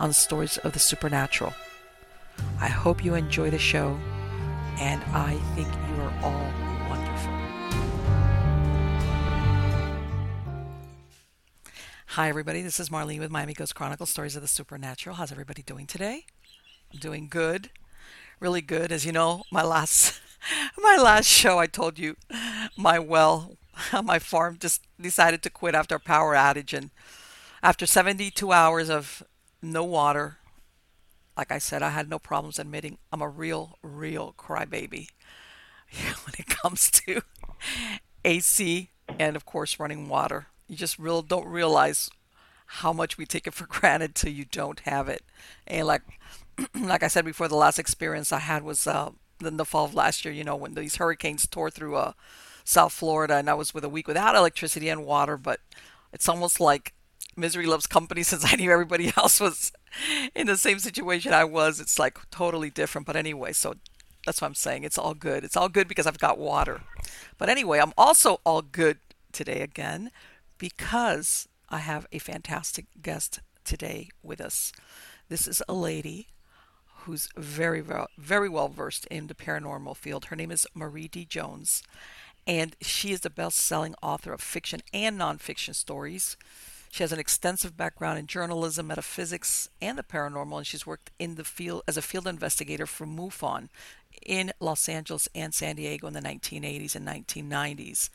on stories of the supernatural. I hope you enjoy the show, and I think you are all wonderful. Hi, everybody. This is Marlene with Miami Ghost Chronicles Stories of the Supernatural. How's everybody doing today? I'm doing good, really good. As you know, my last my last show, I told you my well, my farm just decided to quit after a power outage, and after 72 hours of no water. Like I said, I had no problems admitting I'm a real, real crybaby when it comes to AC and, of course, running water. You just real don't realize how much we take it for granted till you don't have it. And like, like I said before, the last experience I had was uh, in the fall of last year. You know, when these hurricanes tore through uh, South Florida, and I was with a week without electricity and water. But it's almost like misery loves company since I knew everybody else was in the same situation I was. It's like totally different. But anyway, so that's what I'm saying. It's all good. It's all good because I've got water. But anyway, I'm also all good today again because I have a fantastic guest today with us. This is a lady who's very, very well versed in the paranormal field. Her name is Marie D. Jones, and she is the best selling author of fiction and nonfiction stories. She has an extensive background in journalism, metaphysics, and the paranormal, and she's worked in the field as a field investigator for MUFON in Los Angeles and San Diego in the 1980s and 1990s.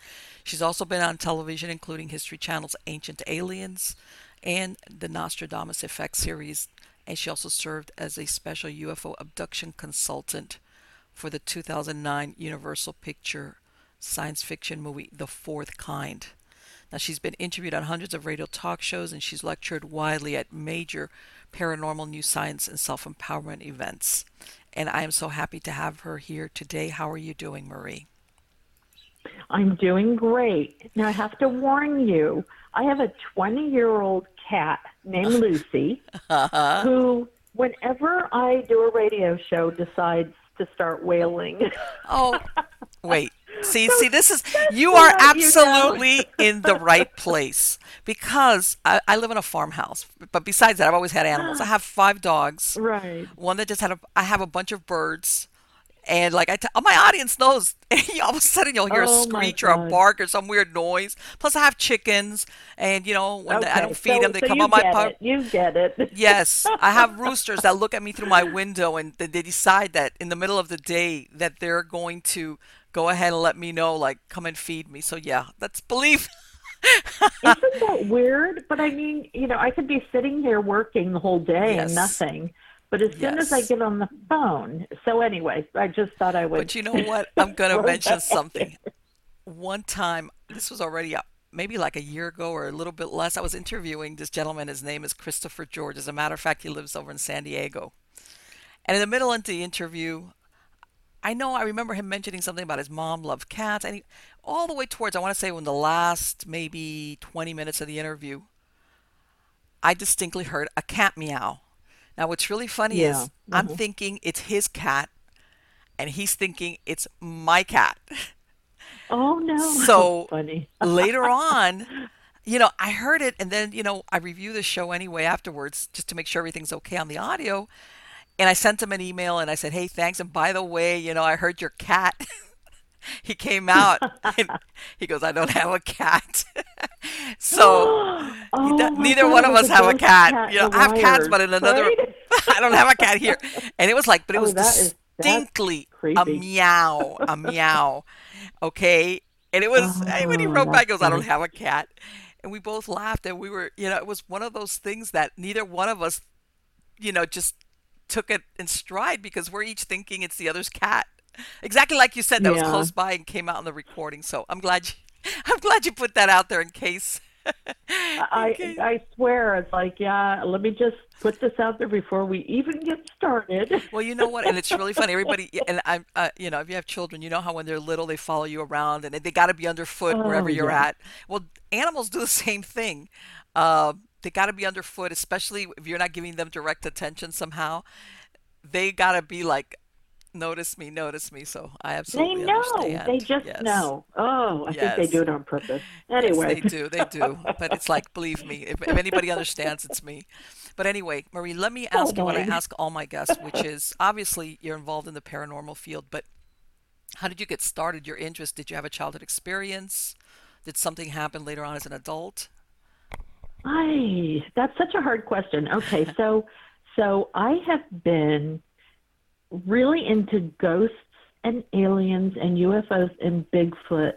She's also been on television, including History Channel's Ancient Aliens and the Nostradamus Effect series, and she also served as a special UFO abduction consultant for the 2009 Universal Picture science fiction movie The Fourth Kind. Now, she's been interviewed on hundreds of radio talk shows and she's lectured widely at major paranormal new science and self empowerment events. And I am so happy to have her here today. How are you doing, Marie? I'm doing great. Now, I have to warn you I have a 20 year old cat named Lucy uh-huh. who, whenever I do a radio show, decides to start wailing. oh, wait. See, so, see, this is you are absolutely you know. in the right place because I, I, live in a farmhouse. But besides that, I've always had animals. I have five dogs. Right. One that just had a. I have a bunch of birds, And like I, t- my audience knows, all of a sudden you'll hear Oh a screech or a bark or some weird noise. Plus, I have chickens, and you know when I don't feed so, them, they so come on my it. You get it. Yes, I have roosters that look at me through my window and they decide that in the middle of the day that they're going to go ahead and let me know, like, come and feed me. So yeah, that's belief. Isn't that weird? But I mean, you know, I could be sitting here working the whole day Yes. and nothing. But as soon as I get on the phone, so anyway, I just thought I would. But you know what? I'm going to mention something. One time, this was already uh, maybe like a year ago or a little bit less, I was interviewing this gentleman. His name is Christopher George. As a matter of fact, he lives over in San Diego. And in the middle of the interview, I know I remember him mentioning something about his mom loved cats, and he, all the way towards I want to say in the last maybe 20 minutes of the interview, I distinctly heard a cat meow. Now, what's really funny Yeah. is I'm thinking it's his cat, and he's thinking it's my cat. Oh no! So funny. later on, you know, I heard it, and then you know, I review the show anyway afterwards just to make sure everything's okay on the audio. And I sent him an email and I said, "Hey, thanks. And by the way, you know, I heard your cat." he came out and he goes, "I don't have a cat." so Oh, ne- neither God, one of us have a cat. cat You know, I have cats, but in another, right? I don't have a cat here. And it was like, but it Oh, was that is- that's distinctly a meow, a meow. Okay, and it was I- when he Oh, wrote back, he goes, "I don't have a cat," and we both laughed, and we were, you know, it was one of those things that neither one of us, you know, just took it in stride because we're each thinking it's the other's cat. Exactly like you said, that was close by and came out in the recording. So I'm glad you, I'm glad you put that out there in case. I. I swear it's like yeah. Let me just put this out there before we even get started. Well, you know what, and it's really funny. Everybody, and I, uh, you know, if you have children, you know how when they're little, they follow you around, and they got to be underfoot wherever Oh, you're yeah. at. Well, animals do the same thing. Uh, they got to be underfoot, especially if you're not giving them direct attention somehow. They got to be like, notice me, notice me. So I absolutely They know. understand. They just Yes. know. Oh, I think they do it on purpose. Yes, Anyway. they do, they do. But it's like, believe me, if, if anybody understands, it's me. But anyway, Marie, let me oh, ask you what I ask all my guests, which is obviously you're involved in the paranormal field, but how did you get started? Your interest? Did you have a childhood experience? Did something happen later on as an adult? I that's such a hard question. Okay, so so I have been really into ghosts and aliens and UFOs and Bigfoot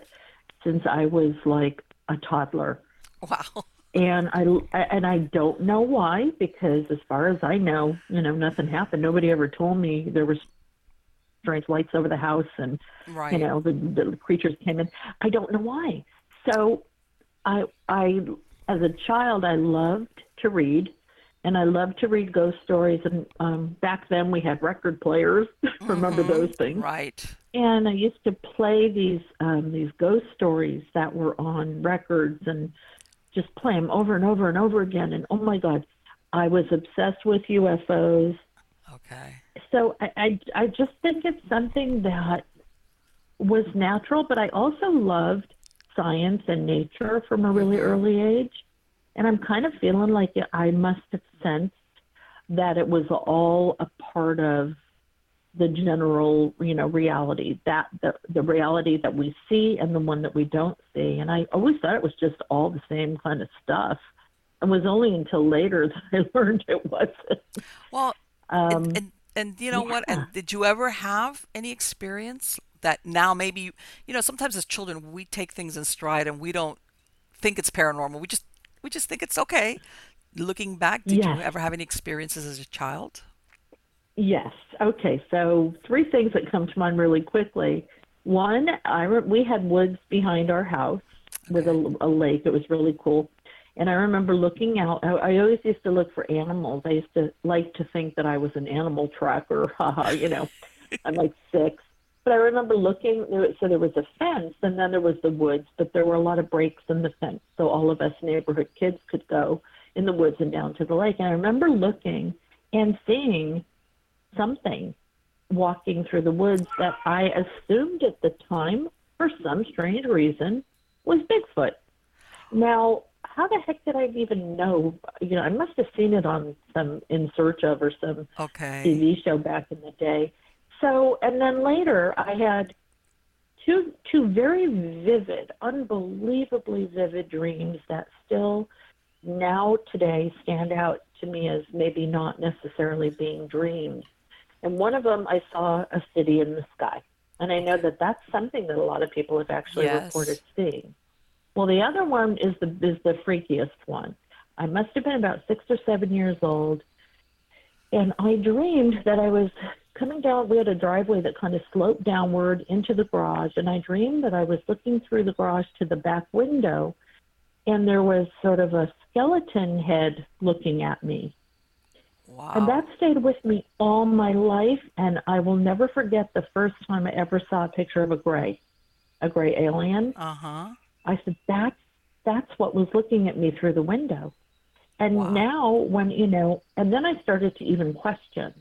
since I was like a toddler. Wow. And I and I don't know why because as far as I know, you know, nothing happened. Nobody ever told me there was strange lights over the house and Right. you know the, the creatures came in i don't know why so i i as a child i loved to read and i loved to read ghost stories and um back then we had record players remember those things Right. and i used to play these um these ghost stories that were on records and just play them over and over and over again and oh my god i was obsessed with ufos Okay. so I, I I just think it's something that was natural, but I also loved science and nature from a really early age, and I'm kind of feeling like I must have sensed that it was all a part of the general, you know, reality that the the reality that we see and the one that we don't see, and I always thought it was just all the same kind of stuff. It was only until later that I learned it wasn't. Well, Um, and, and and you know what? And did you ever have any experience that now maybe you know sometimes as children we take things in stride and we don't think it's paranormal. We just we just think it's okay. Looking back, did you ever have any experiences as a child? Yes. Okay. So three things that come to mind really quickly. One, I re- we had woods behind our house with a, a lake. It was really cool. And I remember looking out. I, I always used to look for animals. I used to like to think that I was an animal tracker. Haha. you know, I'm like six. But I remember looking. There, so there was a fence, and then there was the woods. But there were a lot of breaks in the fence, so all of us neighborhood kids could go in the woods and down to the lake. And I remember looking and seeing something walking through the woods that I assumed at the time, for some strange reason, was Bigfoot. Now, how the heck did I even know? You know, I must have seen it on some In Search of or some Okay. TV show back in the day. So, and then later I had two two very vivid, unbelievably vivid dreams that still now today stand out to me as maybe not necessarily being dreams. And one of them, I saw a city in the sky. And I know that that's something that a lot of people have actually Yes. reported seeing. Well, the other one is the is the freakiest one. I must have been about six or seven years old, and I dreamed that I was coming down. We had a driveway that kind of sloped downward into the garage, and I dreamed that I was looking through the garage to the back window, and there was sort of a skeleton head looking at me. Wow. And that stayed with me all my life, and I will never forget the first time I ever saw a picture of a gray, a gray alien. uh huh. I said, "That's that's what was looking at me through the window." And Wow. now, when you know, and then I started to even question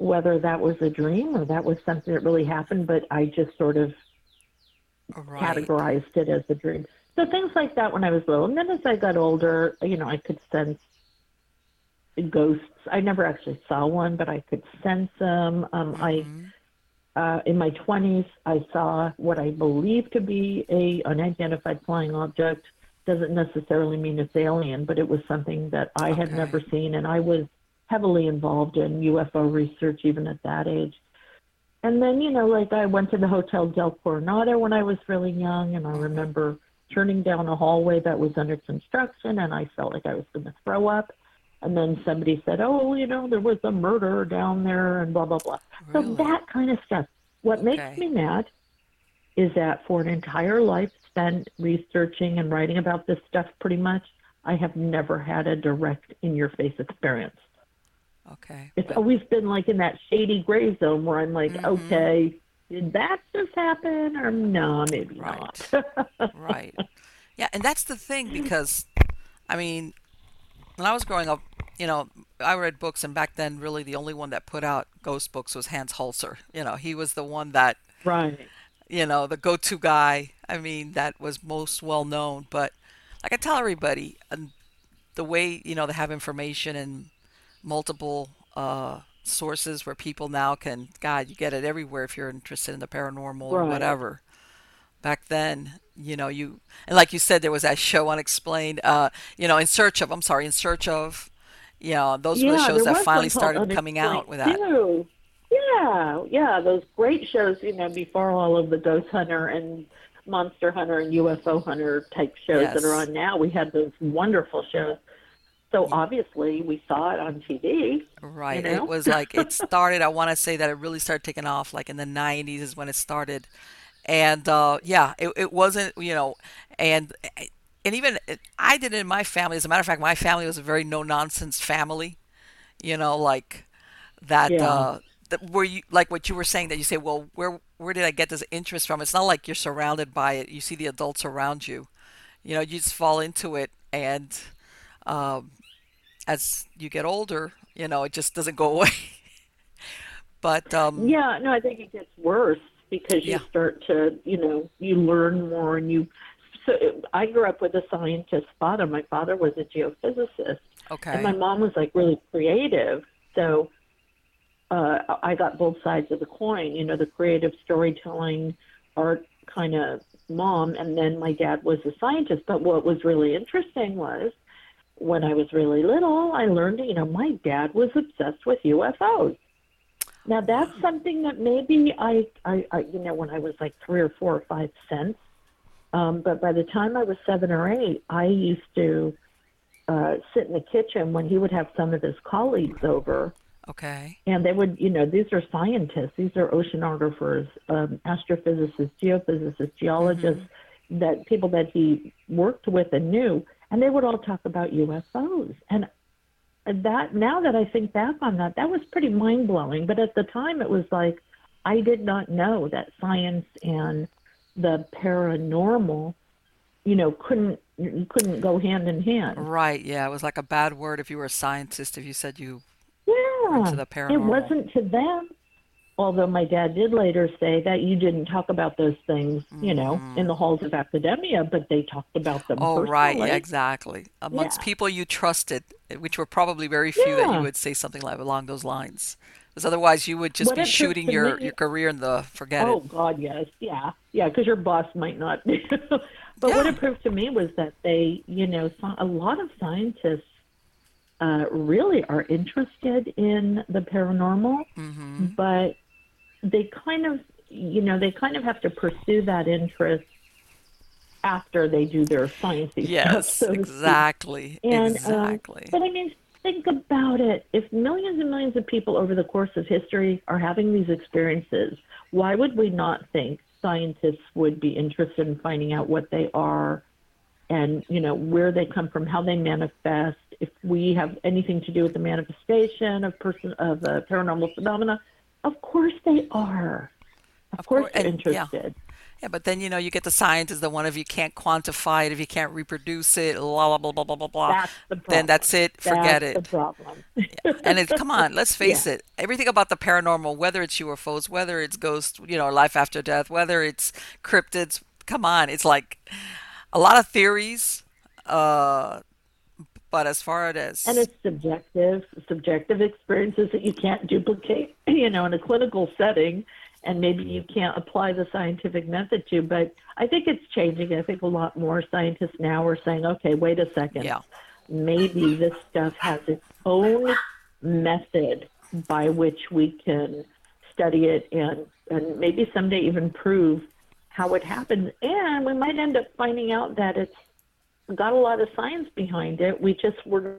whether that was a dream or that was something that really happened. But I just sort of Right. categorized it as a dream. So things like that when I was little, and then as I got older, you know, I could sense ghosts. I never actually saw one, but I could sense them. Um, I uh, in my 20s, I saw what I believe to be a unidentified flying object. Doesn't necessarily mean it's alien, but it was something that I had never seen, and I was heavily involved in UFO research even at that age. And then, you know, like I went to the Hotel Del Coronado when I was really young, and I remember turning down a hallway that was under construction, and I felt like I was going to throw up. And then somebody said, "Oh, you know, there was a murder down there," and blah blah blah. So that kind of stuff. What makes me mad is that for an entire life spent researching and writing about this stuff, pretty much, I have never had a direct in-your-face experience. Okay. It's But- always been like in that shady gray zone where I'm like, Mhm. okay, did that just happen, or no, maybe Right. not. right. Yeah, and that's the thing because, I mean, when I was growing up, you know, I read books, and back then, really, the only one that put out ghost books was Hans Holzer. You know, he was the one that, right. you know, the go-to guy. I mean, that was most well known. But like I tell everybody, and the way you know they have information in multiple uh, sources where people now can, God, you get it everywhere if you're interested in the paranormal or whatever. Back then, you know, you and like you said, there was that show Unexplained. Uh, you know, in search of. I'm sorry, in search of. You know, those were the shows that finally started coming out with that. Too. Yeah, yeah, those great shows, you know, before all of the Ghost Hunter and Monster Hunter and UFO Hunter type shows that are on now. We had those wonderful shows. So obviously we saw it on TV. Right. know? It was like it started. I want to say that it really started taking off like in the 90s is when it started. And uh, yeah, it, it wasn't, you know, and and even I did it in my family. As a matter of fact, my family was a very no nonsense family. You know, like that. Yeah. Uh, that where you like what you were saying that you say, well, where where did I get this interest from? It's not like you're surrounded by it. You see the adults around you. You know, you just fall into it, and um, as you get older, you know, it just doesn't go away. but um, Yeah, no, I think it gets worse because you Yeah. start to, you know, you learn more and you. So I grew up with a scientist father. My father was a geophysicist, okay, and my mom was like really creative. So uh, I got both sides of the coin. You know, the creative storytelling, art kind of mom, and then my dad was a scientist. But what was really interesting was when I was really little, I learned, you know, my dad was obsessed with UFOs. Now that's something that maybe I, I, I you know, when I was like three or four or five cents. Um, but by the time I was seven or eight, I used to uh, sit in the kitchen when he would have some of his colleagues over, okay, and they would, you know, these are scientists, these are oceanographers, um, astrophysicists, geophysicists, geologists, that people that he worked with and knew, and they would all talk about UFOs. And that now that I think back on that, that was pretty mind blowing. But at the time, it was like I did not know that science and the paranormal, you know, couldn't couldn't go hand in hand. right, yeah, it was like a bad word if you were a scientist if you said you. Yeah, into the paranormal. it wasn't to them. Although my dad did later say that you didn't talk about those things, you know, in the halls of academia, but they talked about them. Mm-hmm. Oh, right, yeah, exactly. Amongst Yeah. people you trusted, which were probably very few that you would say something like along those lines. Because otherwise, you would just What be shooting your, me- your career in the forget Oh it. God, yes, yeah, yeah, because your boss might not. but what it proved to me was that they, you know, a lot of scientists uh, really are interested in the paranormal, Mm-hmm. but they kind of, you know, they kind of have to pursue that interest after they do their sciencey stuff. Yes, so to speak. exactly. Um, exactly. but I mean, think about it. If millions and millions of people over the course of history are having these experiences, why would we not think scientists would be interested in finding out what they are and, you know, where they come from, how they manifest, if we have anything to do with the manifestation of person of uh, paranormal phenomena? Of course they are. Of, Of course cour- they're and- yeah. interested. Yeah, but then you know you get the scientists, the one if you can't quantify it, if you can't reproduce it, blah blah blah blah blah blah blah. That's the problem. Then that's it. Forget That's it. the problem. and it's come on, let's face it. Everything about the paranormal, whether it's UFOs, whether it's ghosts, you know, life after death, whether it's cryptids, come on, it's like a lot of theories. Uh, but as far as it is. And it's subjective, subjective experiences that you can't duplicate, you know, in a clinical setting, and maybe you can't apply the scientific method to. But I think it's changing. I think a lot more scientists now are saying, okay, wait a second. yeah, Maybe this stuff has its own method by which we can study it and, and maybe someday even prove how it happens And we might end up finding out that it's got a lot of science behind it. We just were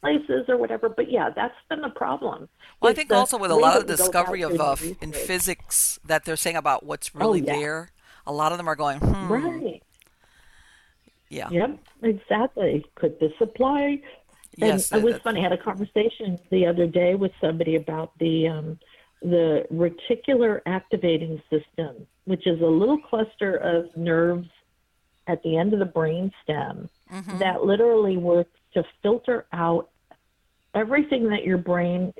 places or whatever. But yeah, that's been the problem. Well, I think also with a lot of discovery of uh, in physics that they're saying about what's really yeah. there, a lot of them are going, hmm, Right. yeah, Yep, exactly. Could this apply? And Yes, it was funny. I had a conversation the other day with somebody about the um, the reticular activating system, which is a little cluster of nerves at the end of the brain stem Mm-hmm. that literally works to filter out everything that your brain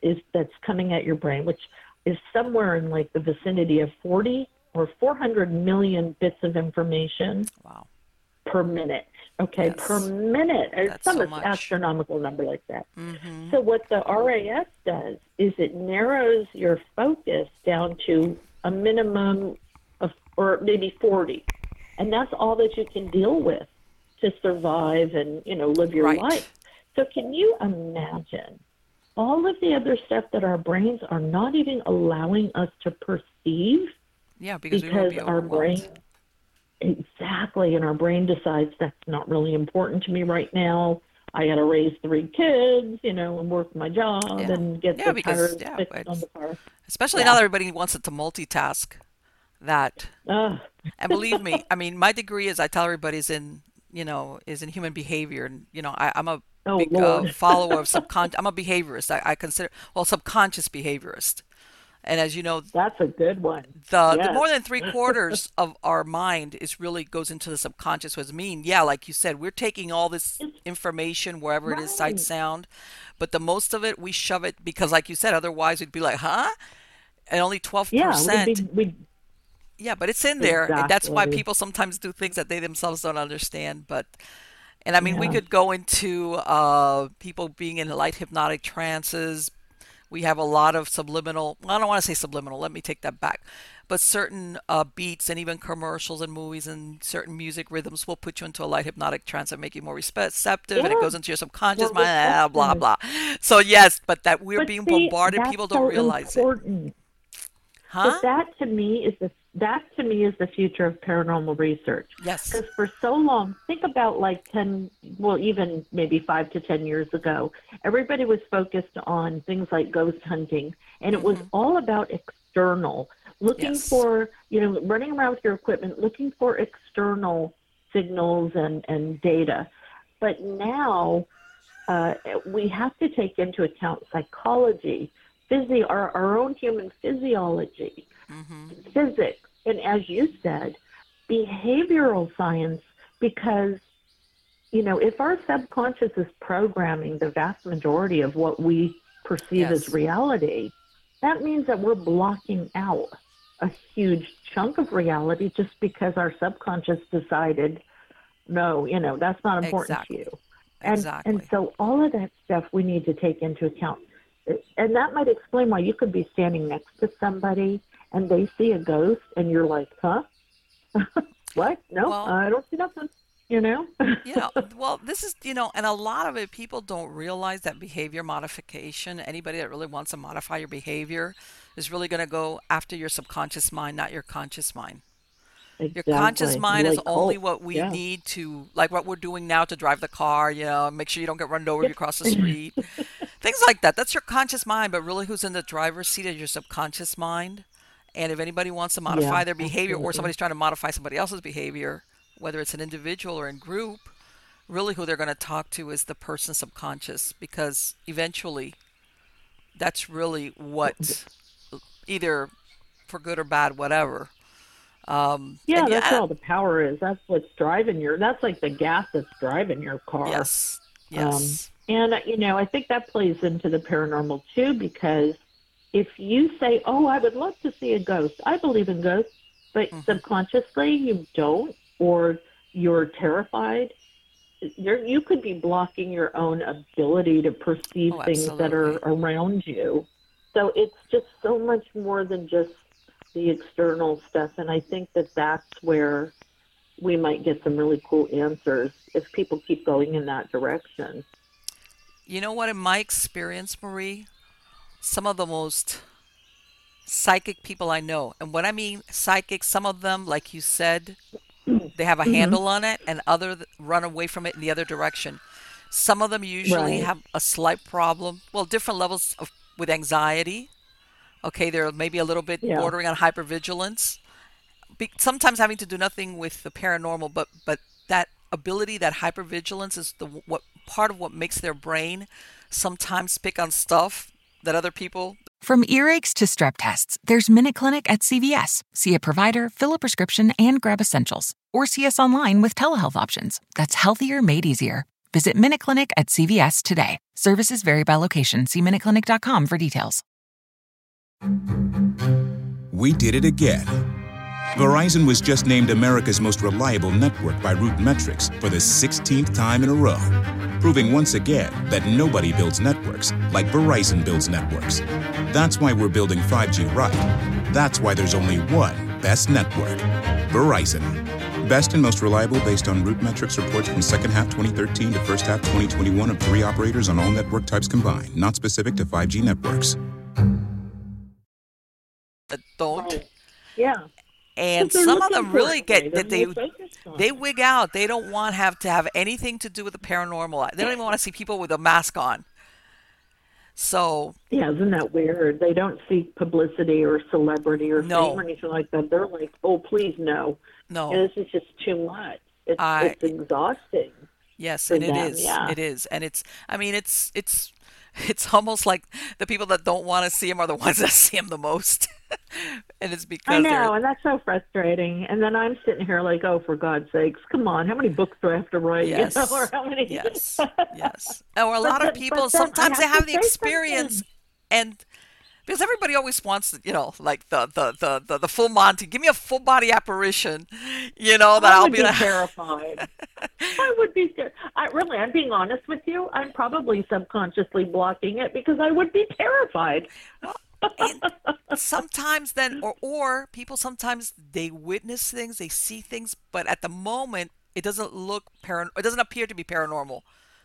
is that's coming at your brain, which is somewhere in like the vicinity of 40 or 400 million bits of information wow, per minute. Okay, Yes. per minute. It's That's some so astronomical number like that. hmm So what the RAS does is it narrows your focus down to a minimum of, or maybe 40, and that's all that you can deal with to survive and you know live your Right. life. So can you imagine all of the other stuff that our brains are not even allowing us to perceive? yeah, because, because be our brain exactly and our brain decides that's not really important to me right now i got to raise three kids you know and work my job Yeah. and get Yeah, the because- tires yeah, fixed on the car Especially now that everybody wants it to multitask. That. Ugh. and believe me, I mean, my degree is I tell everybody is in you know is in human behavior, and you know I, I'm a Oh, big uh, follower of subconscious. I'm a behaviorist. I, I consider well subconscious behaviorist, and as you know, that's a good one. the, the more than three quarters of our mind is really goes into the subconscious. Was mean? Yeah like you said we're taking all this information wherever it is sight sound. But the most of it we shove it because like you said otherwise we'd be like huh? And only 12% yeah we'd be, we'd, yeah but it's in there. And that's why people sometimes do things that they themselves don't understand but and i mean we could go into uh, people being in light hypnotic trances. We have a lot of subliminal i don't want to say subliminal let me take that back. But certain uh, beats and even commercials and movies and certain music rhythms will put you into a light hypnotic trance and make you more receptive and it goes into your subconscious mind blah receptive. blah. so yes but that we're but being see, bombarded people don't so realize it. important. huh? But that to me is the that to me is the future of paranormal research. yes Because for so long, think about like 10, well, even maybe five to 10 years ago, everybody was focused on things like ghost hunting. And it was all about external, looking Yes. for, you know, running around with your equipment, looking for external signals and, and data. But now uh, we have to take into account psychology, physio, our, our own human physiology hmm physics, and as you said, behavioral science, because, you know, if our subconscious is programming the vast majority of what we perceive Yes. as reality, that means that we're blocking out a huge chunk of reality just because our subconscious decided, no, you know, that's not important Exactly. to you. And, exactly and so all of that stuff we need to take into account. and that might explain why you could be standing next to somebody and they see a ghost and you're like, huh? what? No, well, I don't see nothing. You know? yeah. Well, this is, you know, and a lot of it, people don't realize that behavior modification, anybody that really wants to modify your behavior is really going to go after your subconscious mind, not your conscious mind. Exactly. Your conscious mind like, is only oh, what we yeah. need to, like what we're doing now to drive the car, you know, make sure you don't get run over if you cross the street. Things like that. That's your conscious mind, but really who's in the driver's seat is your subconscious mind. And if anybody wants to modify yeah, their behavior absolutely. or somebody's trying to modify somebody else's behavior, whether it's an individual or in group, really who they're going to talk to is the person subconscious because eventually that's really what either for good or bad, whatever, um, yeah, that's yeah, all the power is. That's what's driving your. That's like the gas that's driving your car. Yes. Yes. Um, and you know, I think that plays into the paranormal too, because if you say, "Oh, I would love to see a ghost," I believe in ghosts, but mm-hmm. subconsciously you don't, or you're terrified. You're, you could be blocking your own ability to perceive oh, things that are around you. So it's just so much more than just the external stuff. And I think that that's where we might get some really cool answers if people keep going in that direction. You know what, in my experience, Marie, some of the most psychic people I know, and when I mean psychic, some of them, like you said, they have a mm-hmm. handle on it, and other run away from it in the other direction. Some of them usually right. have a slight problem, well, different levels of with anxiety Okay, they're maybe a little bit yeah. bordering on hypervigilance. Be- sometimes having to do nothing with the paranormal, but but that ability, that hypervigilance, is the what part of what makes their brain sometimes pick on stuff that other people. From earaches to strep tests, there's Minute Clinic at CVS. See a provider, fill a prescription, and grab essentials, or see us online with telehealth options. That's healthier made easier. Visit Minute Clinic at CVS today. Services vary by location. See MinuteClinic.com for details. We did it again. Verizon was just named America's most reliable network by RootMetrics for the 16th time in a row, proving once again that nobody builds networks like Verizon builds networks. That's why we're building 5G right. That's why there's only one best network Verizon. Best and most reliable based on RootMetrics reports from second half 2013 to first half 2021 of three operators on all network types combined, not specific to 5G networks don't. Yeah. And some of them really get that they they wig out. They don't want have to have anything to do with the paranormal. They don't even want to see people with a mask on. So yeah, isn't that weird? They don't seek publicity or celebrity or no. fame or anything like that. They're like, oh, please no, no. And this is just too much. It's, I, it's exhausting. Yes, and them. it is. Yeah. It is, and it's. I mean, it's it's it's almost like the people that don't want to see him are the ones that see him the most. and it's because I know, they're... and that's so frustrating. And then I'm sitting here like, oh, for God's sakes, come on, how many books do I have to write? Yes, you know, or how many? Yes, yes. Or a lot of people sometimes they have the experience, something. and because everybody always wants, you know, like the the the the, the full Monty. Give me a full body apparition, you know, that I will be, be terrified. I would be scared. I really, I'm being honest with you. I'm probably subconsciously blocking it because I would be terrified. sometimes then or or people sometimes they witness things they see things but at the moment it doesn't look paran it doesn't appear to be paranormal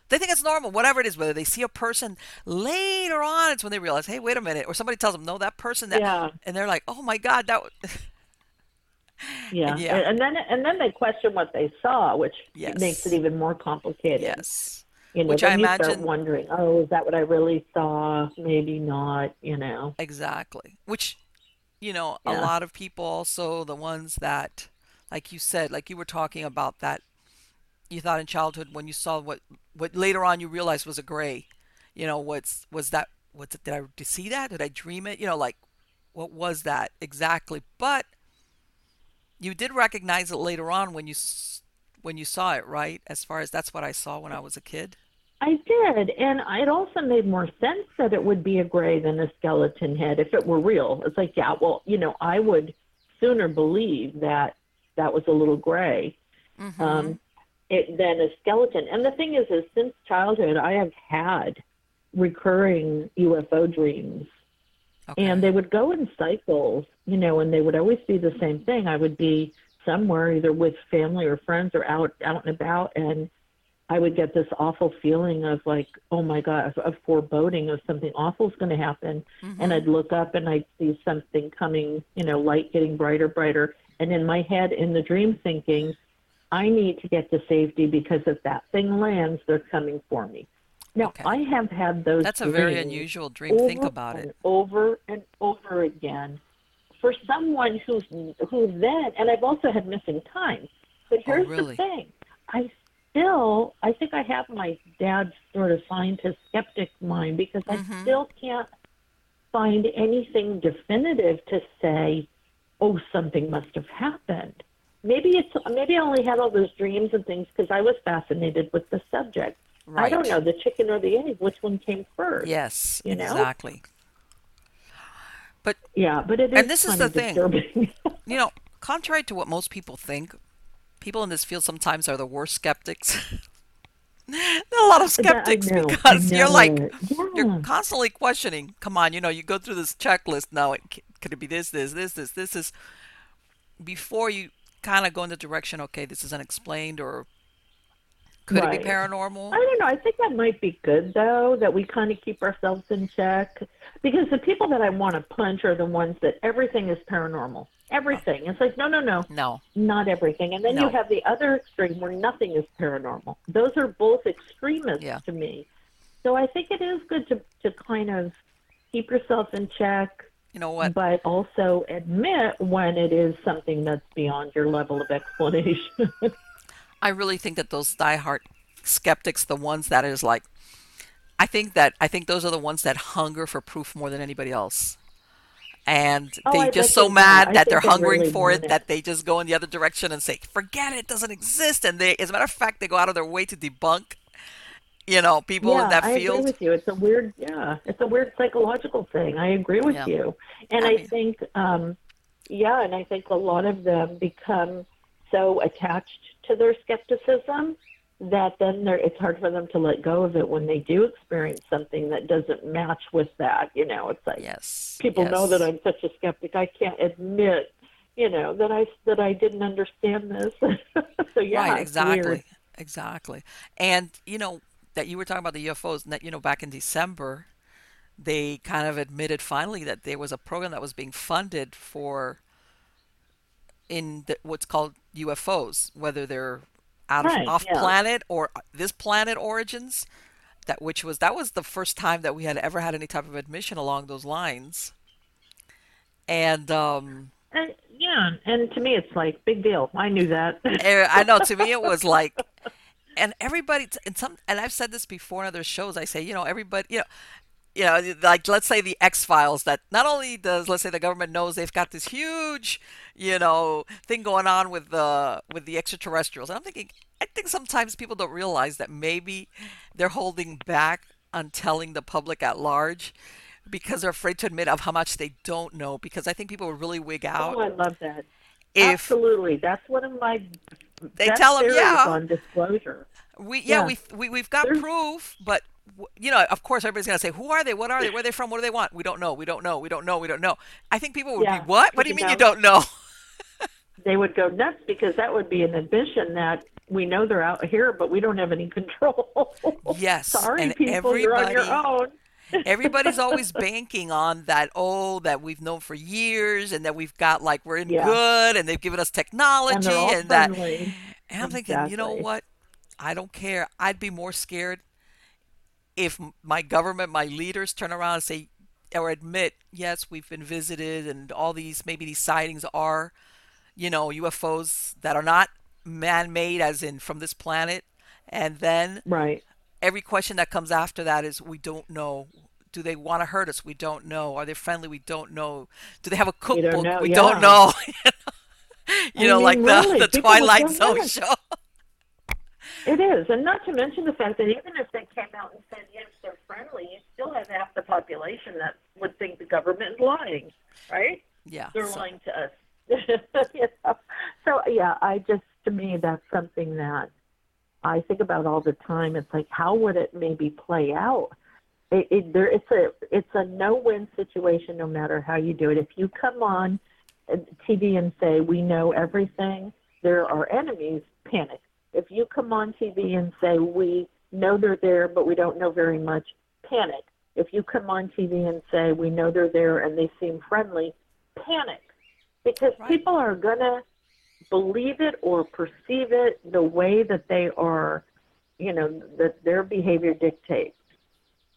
they think it's normal, whatever it is, whether they see a person later on, it's when they realize, hey, wait a minute, or somebody tells them, no, that person that, yeah. and they're like, oh my God, that. yeah. And, yeah, and then and then they question what they saw, which yes. makes it even more complicated. Yes. You know, which I you imagine start wondering, oh, is that what I really saw? Maybe not. You know. Exactly. Which, you know, yeah. a lot of people also the ones that, like you said, like you were talking about that you thought in childhood when you saw what what later on you realized was a gray you know what's was that what's it did i see that? Did i dream it? You know like what was that exactly? But you did recognize it later on when you when you saw it right? As far as that's what i saw when i was a kid. I did and it also made more sense that it would be a gray than a skeleton head if it were real. It's like yeah well you know i would sooner believe that that was a little gray. Mm-hmm. um, it, than a skeleton. And the thing is, is since childhood, I have had recurring UFO dreams. Okay. And they would go in cycles, you know, and they would always be the same thing. I would be somewhere, either with family or friends or out out and about, and I would get this awful feeling of like, oh my God, of, foreboding of something awful is going to happen. Mm-hmm. And I'd look up and I'd see something coming, you know, light getting brighter, brighter. And in my head, in the dream, thinking, I need to get to safety because if that thing lands, they're coming for me. Now, Okay. I have had those. That's a very unusual dream. Think over about and it. Over and over again. For someone who's who then, and I've also had missing time. But here's Oh, really? the thing: I still, I think I have my dad's sort of scientist skeptic mind because Mm-hmm. I still can't find anything definitive to say, oh, something must have happened. Maybe it's maybe I only had all those dreams and things because I was fascinated with the subject. I don't know the chicken or the egg, which one came first. Yes, You know? exactly. But Yeah, but it is And this is the thing. you know, contrary to what most people think, people in this field sometimes are the worst skeptics. a lot of skeptics know, because you're like know. you're constantly questioning. Come on, you know, you go through this checklist now. It, could it be this, this, this, this, this is before you kind of go in the direction. Okay, this is unexplained, or could it be paranormal? I don't know. I think that might be good though, that we kind of keep ourselves in check. Because the people that I want to punch are the ones that everything is paranormal. Everything. It's like, no, no, no, No. not everything. And then No. you have the other extreme where nothing is paranormal. Those are both extremists Yeah. to me. So I think it is good to, to kind of keep yourself in check, You know what? but also admit when it is something that's beyond your level of explanation. I really think that those diehard skeptics, the ones that is like, I think that I think those are the ones that hunger for proof more than anybody else, and Oh, they I just so mad that they're hungering really for it it. that they just go in the other direction and say, "Forget it, it doesn't exist." And they, as a matter of fact, they go out of their way to debunk, you know, people yeah, in that field. I agree with you. It's a weird, yeah, it's a weird psychological thing. I agree with Yeah. you, and I I, mean- think, um, yeah, and I think a lot of them become so attached to their skepticism that then they're, it's hard for them to let go of it when they do experience something that doesn't match with that. You know, it's like Yes, people know that. I'm such a skeptic. I can't admit, you know, that I that I didn't understand this. so yeah, right, exactly, exactly. And you know that you were talking about the UFOs. and That you know, back in December, they kind of admitted finally that there was a program that was being funded for in the, what's called UFOs, whether they're out of off yeah. planet or this planet origins. That which was that was the first time that we had ever had any type of admission along those lines. And um, And, yeah, and to me, it's like big deal. I knew that. Eh, I know. To me, it was like, and everybody, and some, and I've said this before in other shows. I say, you know, everybody, you know, you know, like let's say the X Files. That not only does let's say the government knows they've got this huge, you know, thing going on with the with the extraterrestrials. And I'm thinking, I think sometimes people don't realize that maybe they're holding back on telling the public at large because they're afraid to admit of how much they don't know. Because I think people would really wig oh, out oh, I love that. if Absolutely, that's one of my. They tell 'em, theories yeah. on disclosure. We yeah, Yeah. we we we've got There's- proof, but you know, of course, everybody's gonna say, "Who are they? What are they? Where are they from? What do they want?" We don't know. We don't know. We don't know. We don't know. I think people would Yeah, be, "What? What do you mean you don't know?" They would go nuts because that would be an admission that we know they're out here, but we don't have any control. Yes, sorry, and people, you're on your own. Everybody's always banking on that. Oh, that we've known for years, and that we've got like we're in Yeah. good, and they've given us technology, they're and that. And I'm thinking, you know what? I don't care. I'd be more scared if my government, my leaders turn around and say, or admit, yes, we've been visited and all these, maybe these sightings are, you know, UFOs that are not man made, as in from this planet. And then Right. Every question that comes after that is, we don't know. Do they want to hurt us? We don't know. Are they friendly? We don't know. Do they have a We don't cookbook? know, We yeah. don't know. you I know, mean, like really, the, the Twilight Zone show. It is, and not to mention the fact that even if they came out and said yes, they're friendly, you still have half the population that would think the government is lying, right? Yeah. They're so- lying to us. you know? So yeah, I just to me that's something that I think about all the time. It's like how would it maybe play out it, it, there, it's a it's a no-win situation no matter how you do it. If you come on TV and say we know everything, there are enemies. Panic. If you come on TV and say we know they're there but we don't know very much, panic. If you come on TV and say we know they're there and they seem friendly, panic. Because Right. people are gonna believe it or perceive it the way that they are, you know, that their behavior dictates.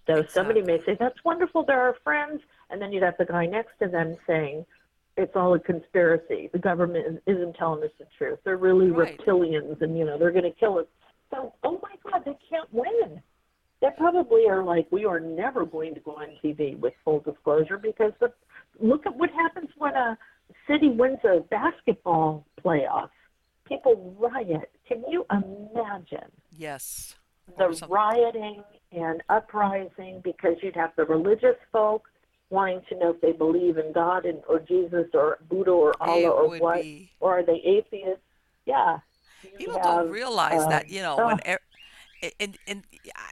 So somebody may say, That's wonderful, they're our friends. And then you'd have the guy next to them saying, It's all a conspiracy. The government isn't telling us the truth. They're really Right. reptilians and, you know, they're going to kill us. So, oh my God, they can't win. They probably are like, We are never going to go on TV with full disclosure because the, look at what happens when a city wins a basketball playoff. People riot. Can you imagine? Yes. the rioting and uprising because you'd have the religious folk wanting to know if they believe in God and or Jesus or Buddha or Allah or what, be- or are they atheists? Yeah. You People have, don't realize uh, that you know oh, when and and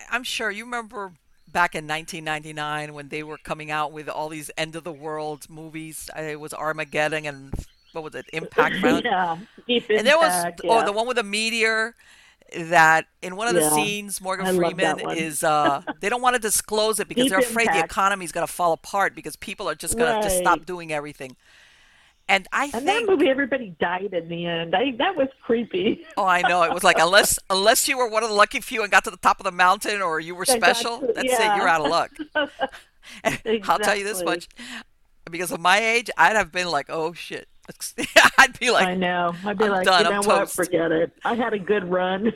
I'm sure you remember back in 1999 when they were coming out with all these end of the world movies. Uh, It was Armageddon and what was it? Impact. yeah, deep And there was impact, oh the one with the meteor that in one of the Yeah. scenes Morgan Freeman is uh they don't want to disclose it because Deep they're afraid the economy is going to fall apart because people are just going to just stop doing everything. And I And that think movie, everybody died in the end. I, that was creepy. Oh, I know. It was like unless unless you were one of the lucky few and got to the top of the mountain, or you were special. to- that's it. You're out of luck. And I'll tell you this much: because of my age, I'd have been like, "Oh shit!" I'd be like, I know. I'd be I'm like, done, you I'm know what? toast." Forget it. I had a good run.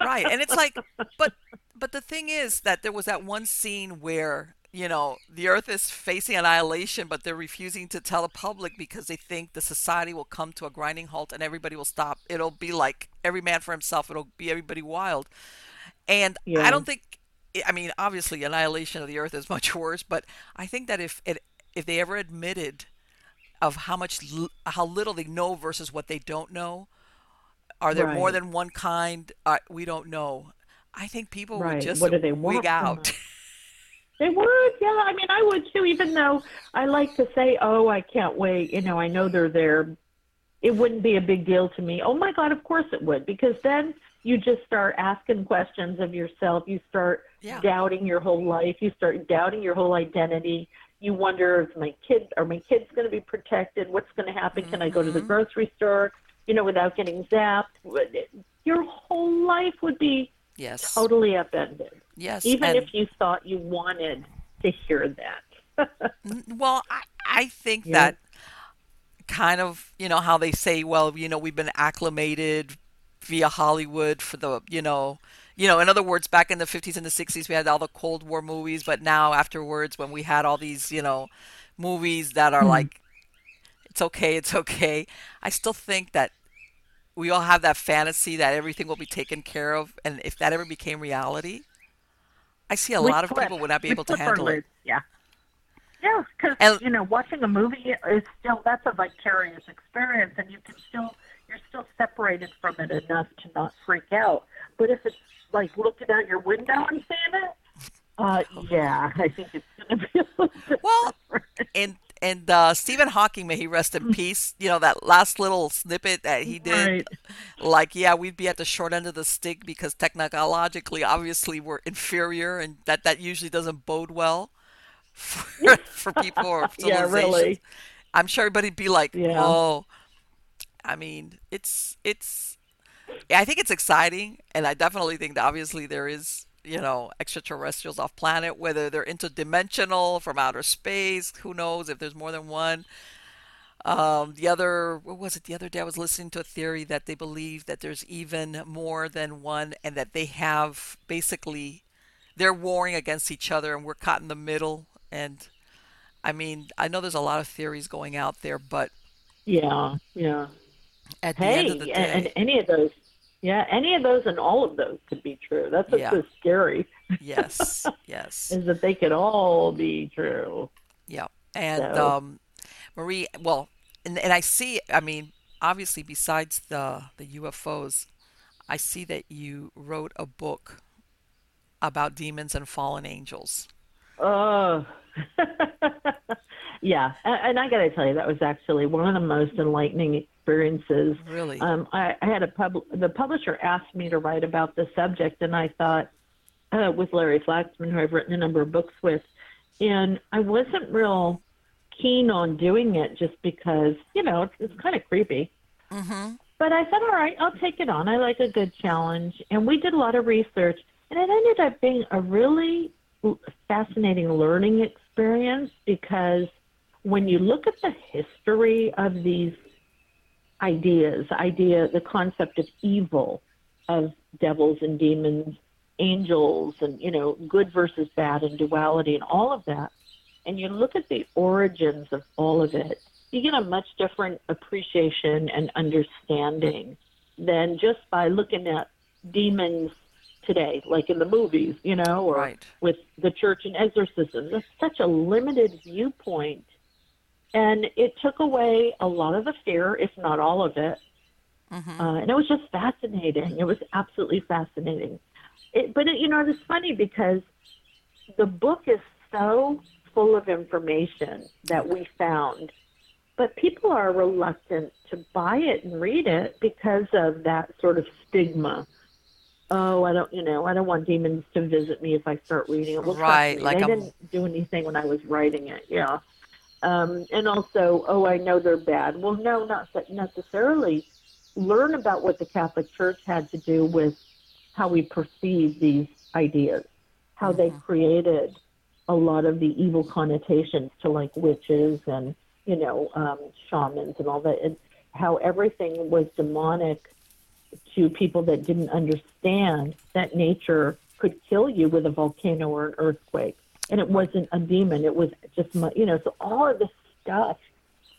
right. And it's like, but but the thing is that there was that one scene where you know the Earth is facing annihilation, but they're refusing to tell the public because they think the society will come to a grinding halt and everybody will stop. It'll be like every man for himself. It'll be everybody wild. And I don't think. I mean, obviously, annihilation of the Earth is much worse. But I think that if it if they ever admitted of how much how little they know versus what they don't know, are there more than one kind? Uh, we don't know. I think people would just What do they want wig out. They would, yeah. I mean, I would too, even though I like to say, oh, I can't wait. You know, I know they're there. It wouldn't be a big deal to me. Oh, my God, of course it would. Because then you just start asking questions of yourself. You start Yeah. doubting your whole life. You start doubting your whole identity. You wonder if my kids are my kids going to be protected? What's going to happen? Can I go to the Mhm. grocery store, you know, without getting zapped? Your whole life would be yes. totally upended Yes. even and- if you thought you wanted to hear that. Well, I, I think Yeah. that kind of, you know, how they say, well, you know, we've been acclimated via Hollywood for the, you know, you know, in other words, back in the 50s and the 60s, we had all the Cold War movies, but now afterwards, when we had all these, you know, movies that are hmm. like, it's okay, it's okay, I still think that we all have that fantasy that everything will be taken care of, and if that ever became reality, I see a We lot of people would not be We able to handle it. Yeah. Yeah, because you know, watching a movie is still that's a vicarious experience, and you can still you're still separated from it enough to not freak out. But if it's like looking out your window and seeing it, uh, yeah, I think it's going to be a little bit Well, different. and and uh, Stephen Hawking, may he rest in peace. You know that last little snippet that he did, Mm. Right. like yeah, we'd be at the short end of the stick because technologically, obviously, we're inferior, and that that usually doesn't bode well for, for people or Yeah, really. I'm sure everybody'd be like, Yeah. "Whoa!" I mean, it's it's. Yeah, I think it's exciting, and I definitely think that obviously there is, you know, extraterrestrials off planet, whether they're interdimensional from outer space. Who knows if there's more than one? Um, the other, what was it? The other day I was listening to a theory that they believe that there's even more than one, and that they have basically they're warring against each other, and we're caught in the middle. And I mean, I know there's a lot of theories going out there, but Yeah, yeah. at the end of the and, and any of those, yeah, any of those and all of those could be true. That's what's Yeah. so scary yes, yes, is that they could all be true. yeah. And So- um, Marie, well, and and I see. I mean, obviously, besides the the UFOs, I see that you wrote a book about demons and fallen angels. Oh. yeah, and I got to tell you, that was actually one of the most enlightening experiences. Really? Um, I, I had a pub. The publisher asked me to write about the subject, and I thought, uh, with Larry Flaxman, who I've written a number of books with, and I wasn't real keen on doing it just because you know it's, it's kind of creepy. Mm-hmm. But I said, all right, I'll take it on. I like a good challenge, and we did a lot of research, and it ended up being a really fascinating learning experience because when you look at the history of these ideas, idea, the concept of evil, of devils and demons, angels, and you know, good versus bad, and duality, and all of that, and you look at the origins of all of it, you get a much different appreciation and understanding than just by looking at demons today, like in the movies, you know, or right. with the church and exorcism. It's such a limited viewpoint. And it took away a lot of the fear, if not all of it. Mm-hmm. Uh, and it was just fascinating. It was absolutely fascinating. It, but, it, you know, it's funny because the book is so full of information that we found but people are reluctant to buy it and read it because of that sort of stigma oh, I don't, you know, I don't want demons to visit me if I start reading it. Well, right, like they I'm... didn't do anything when I was writing it. Yeah. Um, and also, oh, I know they're bad. Well, no, not necessarily. Learn about what the Catholic Church had to do with how we perceive these ideas, how mm-hmm. they created a lot of the evil connotations to like witches and you know um, shamans and all that, and how everything was demonic to people that didn't understand that nature could kill you with a volcano or an earthquake. And it wasn't a demon, it was just, my, you know, so all of this stuff.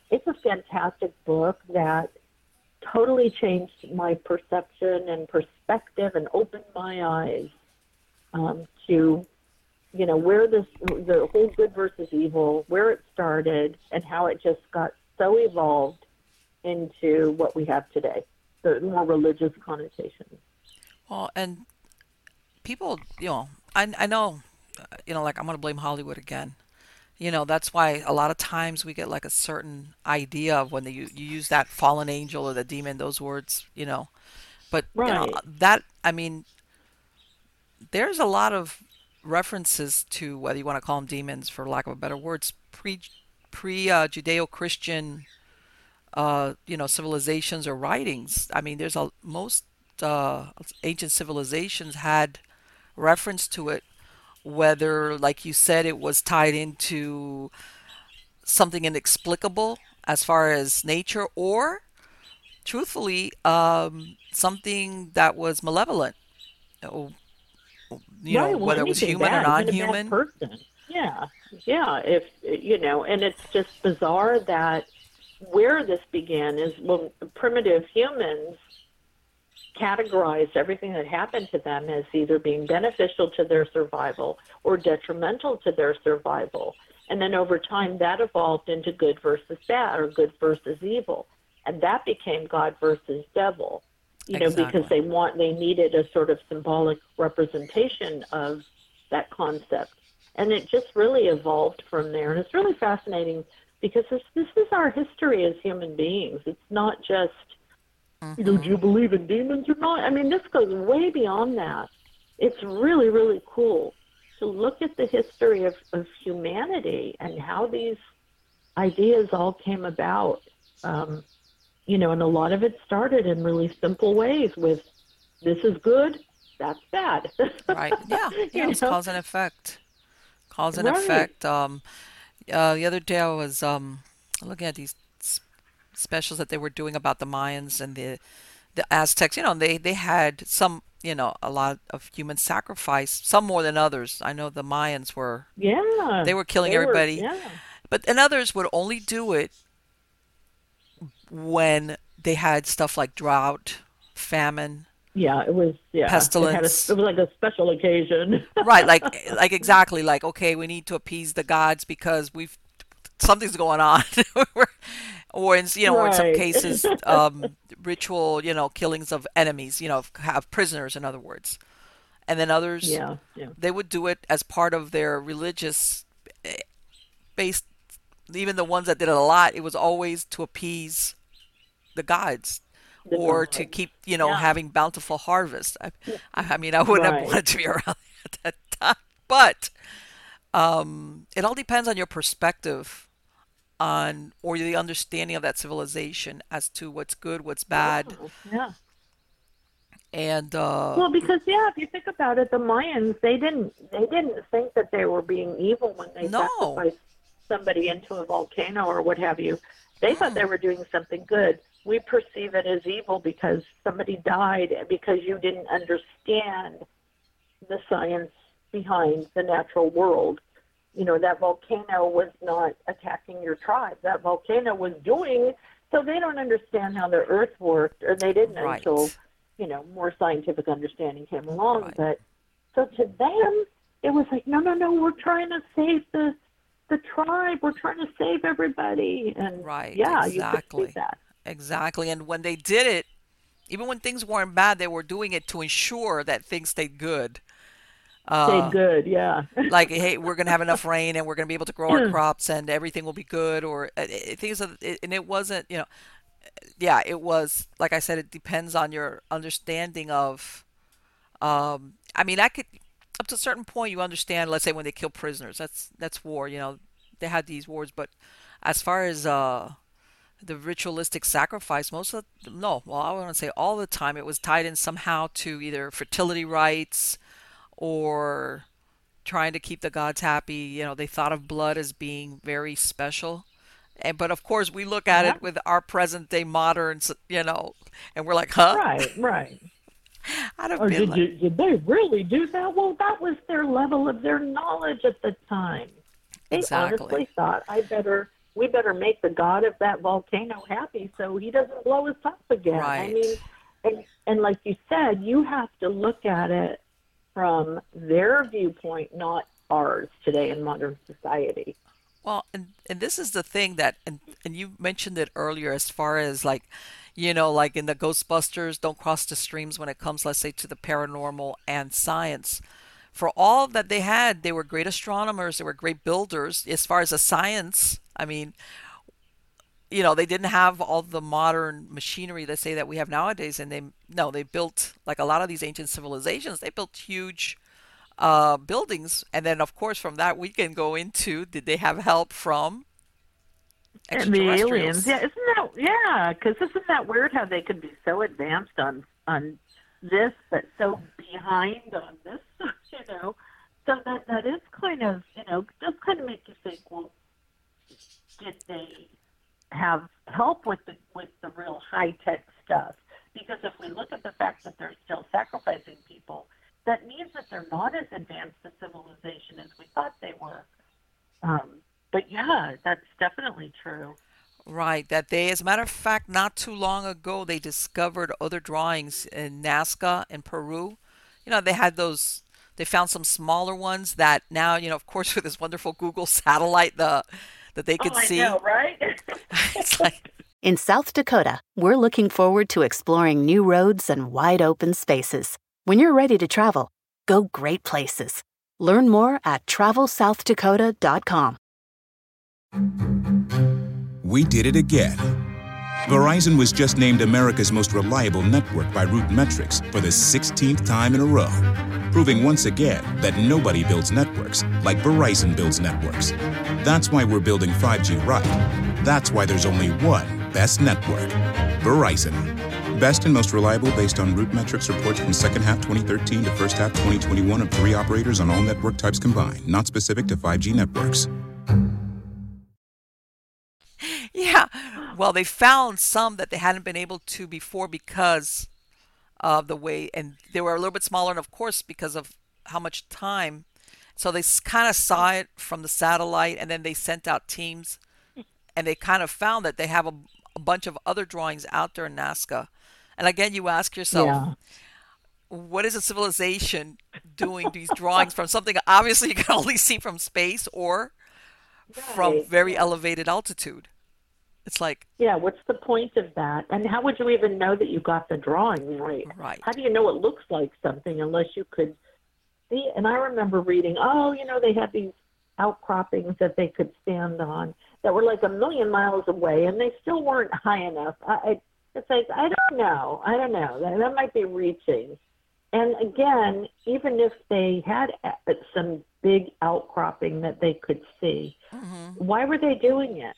It's a fantastic book that totally changed my perception and perspective and opened my eyes um, to, you know, where this, the whole good versus evil, where it started, and how it just got so evolved into what we have today the more religious connotations. Well, and people, you know, I I know, you know, like I'm gonna blame Hollywood again. You know, that's why a lot of times we get like a certain idea of when they, you, you use that fallen angel or the demon, those words, you know. But right. you know, that I mean, there's a lot of references to whether you want to call them demons, for lack of a better words, pre pre uh, Judeo Christian uh, you know, civilizations or writings. I mean, there's a most uh, ancient civilizations had reference to it, whether, like you said, it was tied into something inexplicable as far as nature, or truthfully, um, something that was malevolent. You know, right, well, whether it was human bad, or non-human. person. Yeah, yeah. If you know, and it's just bizarre that where this began is when primitive humans categorized everything that happened to them as either being beneficial to their survival or detrimental to their survival. And then over time, that evolved into good versus bad or good versus evil. And that became God versus devil, you know, because they want, they needed a sort of symbolic representation of that concept. And it just really evolved from there. And it's really fascinating because this, this is our history as human beings. It's not just, mm-hmm. you know, do you believe in demons or not? I mean, this goes way beyond that. It's really, really cool to look at the history of, of humanity and how these ideas all came about. Um, you know, and a lot of it started in really simple ways with this is good, that's bad. right. Yeah. Yeah. It's cause and effect. Cause and right. effect. Um, uh, the other day I was um, looking at these specials that they were doing about the Mayans and the the Aztecs. You know, they they had some, you know, a lot of human sacrifice, some more than others. I know the Mayans were yeah they were killing they everybody, were, yeah. but and others would only do it when they had stuff like drought, famine, yeah, it was yeah. Pestilence. It, a, it, was like a special occasion. right, like like exactly like okay, we need to appease the gods because we've something's going on, or in you know, right. in some cases, um, ritual you know killings of enemies, you know, have prisoners in other words, and then others Yeah, yeah. they would do it as part of their religious eh, based even the ones that did it a lot it was always to appease the gods The or to keep you know Yeah. having bountiful harvest i, I mean i wouldn't have Right. wanted to be around at that time but um, it all depends on your perspective on or the understanding of that civilization as to what's good what's bad Yeah. and uh, Well, because yeah, if you think about it, the Mayans they didn't they didn't think that they were being evil when they No. sacrificed somebody into a volcano or what have you. They thought they were doing something good. We perceive it as evil because somebody died because you didn't understand the science behind the natural world. You know, that volcano was not attacking your tribe. That volcano was doing so they don't understand how the earth worked or they didn't Right. until you know, more scientific understanding came along. Right. But so to them, it was like, no, no, no, we're trying to save the the tribe. We're trying to save everybody. And Right, yeah, you could exactly. see that. Exactly. And when they did it, even when things weren't bad, they were doing it to ensure that things stayed good. Uh, good, yeah. like, hey, we're going to have enough rain and we're going to be able to grow our crops and everything will be good. Or uh, things, of, it, and it wasn't, you know, yeah, it was, like I said, it depends on your understanding of, um, I mean, I could, up to a certain point, you understand, let's say when they kill prisoners, that's, that's war, you know, they had these wars. But as far as, uh, the ritualistic sacrifice most of no well i want to say all the time it was tied in somehow to either fertility rites or trying to keep the gods happy you know they thought of blood as being very special and but of course we look at Yeah. it with our present day moderns you know and we're like huh Right, right. i'd have Or did like, you did they really do that? Well, that was their level of their knowledge at the time. They Exactly. honestly thought I better we better make the god of that volcano happy so he doesn't blow us up again. Right. I mean and and like you said, you have to look at it from their viewpoint, not ours today in modern society. Well, and and this is the thing that and and you mentioned it earlier as far as like, you know, like in the Ghostbusters, don't cross the streams when it comes, let's say, to the paranormal and science. For all that they had, they were great astronomers, they were great builders. As far as the science, I mean, you know, they didn't have all the modern machinery, let's say, that we have nowadays, and they no, they built like a lot of these ancient civilizations, they built huge uh, buildings, and then of course from that we can go into did they have help from And the aliens, extraterrestrials? yeah, isn't that yeah? Because isn't that weird how they could be so advanced on on this, but so behind on this, you know? So that that is kind of you know does kind of make you think. Well, did they have help with the with the real high tech stuff? Because if we look at the fact that they're still sacrificing people, that means that they're not as advanced a civilization as we thought they were. Um, but yeah, that's definitely true. Right, that they, as a matter of fact, not too long ago, they discovered other drawings in Nazca in Peru. You know, they had those, they found some smaller ones that now, you know, of course, with this wonderful Google satellite, the that they could oh, I see. know, right? it's like, In South Dakota, we're looking forward to exploring new roads and wide open spaces. When you're ready to travel, go great places. Learn more at travelsouthdakota.com. We did it again. Verizon was just named America's most reliable network by Root Metrics for the 16th time in a row, proving once again that nobody builds networks like Verizon builds networks. That's why we're building 5G right. That's why there's only one best network Verizon. Best and most reliable based on Root Metrics reports from second half 2013 to first half 2021 of three operators on all network types combined, not specific to 5G networks. yeah. Well, they found some that they hadn't been able to before because of the way, and they were a little bit smaller, and of course, because of how much time. So they kind of saw it from the satellite, and then they sent out teams, and they kind of found that they have a, a bunch of other drawings out there in Nazca. And again, you ask yourself, Yeah. what is a civilization doing these drawings from something obviously you can only see from space or from very elevated altitude? It's like, Yeah, what's the point of that? And how would you even know that you got the drawing right? Right. How do you know it looks like something unless you could see, and I remember reading, oh, you know, they had these outcroppings that they could stand on that were like a million miles away, and they still weren't high enough. I, I it's like I don't know, I don't know. That, that might be reaching. And again, even if they had some big outcropping that they could see, Mm-hmm. why were they doing it?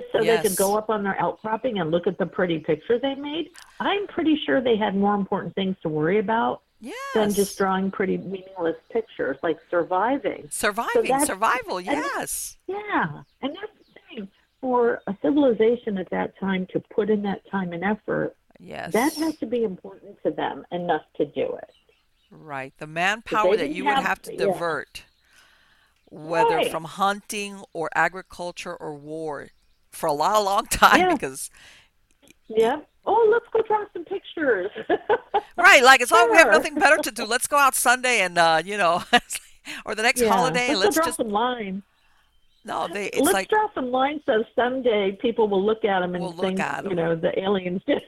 Just so they could go up on their outcropping and look at the pretty picture they made? I'm pretty sure they had more important things to worry about Yes. than just drawing pretty meaningless pictures, like surviving. surviving, that's- survival. and- Yes. Yeah, and that's the thing. For a civilization at that time to put in that time and effort, Yes. that has to be important to them enough to do it. Right. The manpower that you would have- have to yeah. divert, whether Right. from hunting or agriculture or war, for a long, long time, Yeah. because Yeah. Oh, let's go draw some pictures. right, like it's oh, we have nothing better to do. Let's go out Sunday and uh, you know, or the next yeah. holiday, let's, let's draw just some lines. no, they. It's let's like draw some lines so someday people will look at them and look think, you know, the aliens did.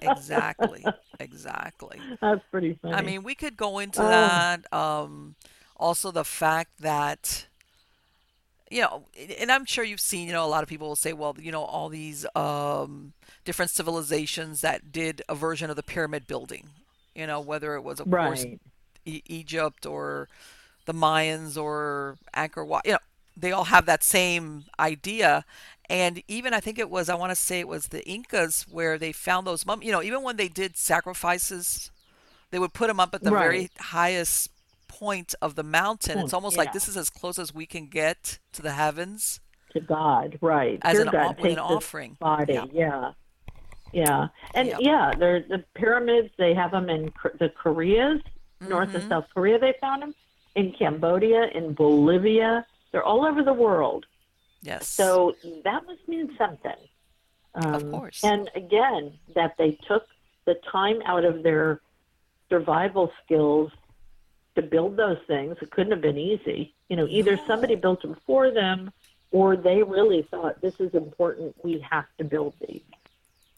exactly, exactly. That's pretty funny. I mean, we could go into Oh. that. Um, also, the fact that, you know, and I'm sure you've seen, you know, a lot of people will say, well, you know, all these um, different civilizations that did a version of the pyramid building, you know, whether it was, of course, e- Egypt or the Mayans or Angkor Wat, you know, they all have that same idea. And even I think it was, I want to say it was the Incas where they found those mummies, you know, even when they did sacrifices, they would put them up at the very highest point of the mountain. It's almost like this is as close as we can get to the heavens. To God, right. As Dear an God, an offering. Body, Yeah. yeah. Yeah. And Yeah. yeah, they're the pyramids, they have them in the Koreas, North Mm-hmm. and South Korea, they found them. In Cambodia, in Bolivia. They're all over the world. Yes. So that must mean something. Um, Of course. And again, that they took the time out of their survival skills to build those things. It couldn't have been easy. You know, either somebody built them for them or they really thought this is important. We have to build these.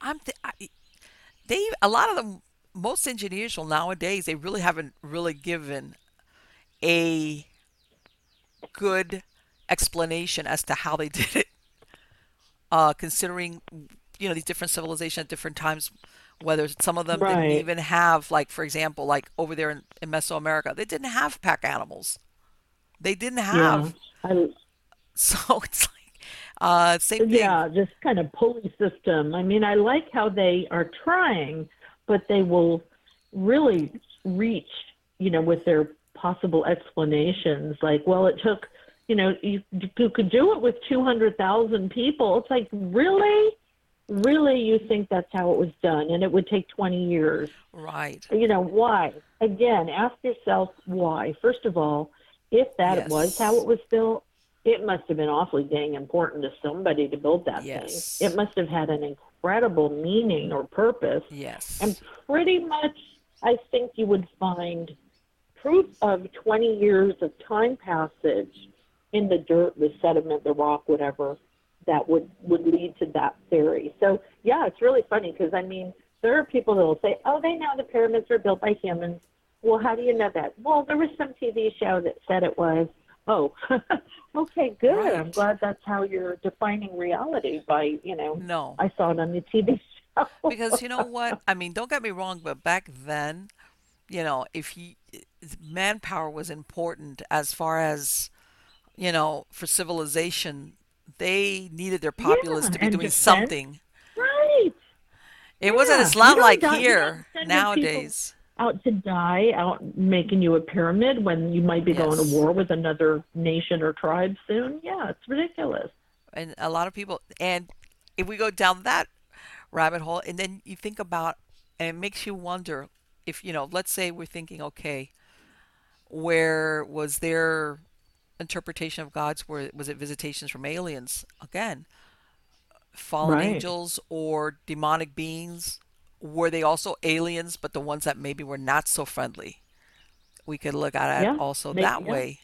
I'm th- I, they a lot of them most engineers will nowadays they really haven't really given a good explanation as to how they did it uh considering you know these different civilizations at different times whether some of them didn't even have like for example like over there in, in mesoamerica they didn't have pack animals they didn't have I, so it's like uh same thing yeah, just kind of pulley system. I mean, I like how they are trying, but they will really reach, you know, with their possible explanations. Like, well, it took, you know, you, you could do it with 200,000 people. It's like, really? Really, you think that's how it was done? And it would take 20 years. right You know, why? Again, ask yourself why. First of all, if that Yes. was how it was built, it must have been awfully dang important to somebody to build that Yes. thing. It must have had an incredible meaning or purpose. yes And pretty much, I think you would find proof of 20 years of time passage in the dirt, the sediment, the rock, whatever, that would, would lead to that theory. So, yeah, it's really funny because, I mean, there are people that will say, oh, they know the pyramids were built by humans. Well, how do you know that? Well, there was some TV show that said it was. Oh, okay, good. I'm glad that's how you're defining reality by, you know, no I saw it on the TV show. because you know what i mean don't get me wrong but back then you know if you manpower was important as far as you know for civilization they needed their populace to be doing defense. something right. it wasn't Yeah, It's not don't like die- here don't send your nowadays Out to die, out making you a pyramid when you might be going to war with another nation or tribe soon. Yeah, it's ridiculous. and a lot of people and if we go down that rabbit hole and then you think about and it makes you wonder if you know let's say we're thinking okay where was their interpretation of god's where was it visitations from aliens again fallen Right. angels or demonic beings were they also aliens but the ones that maybe were not so friendly we could look at it Yeah, also they- that yeah. way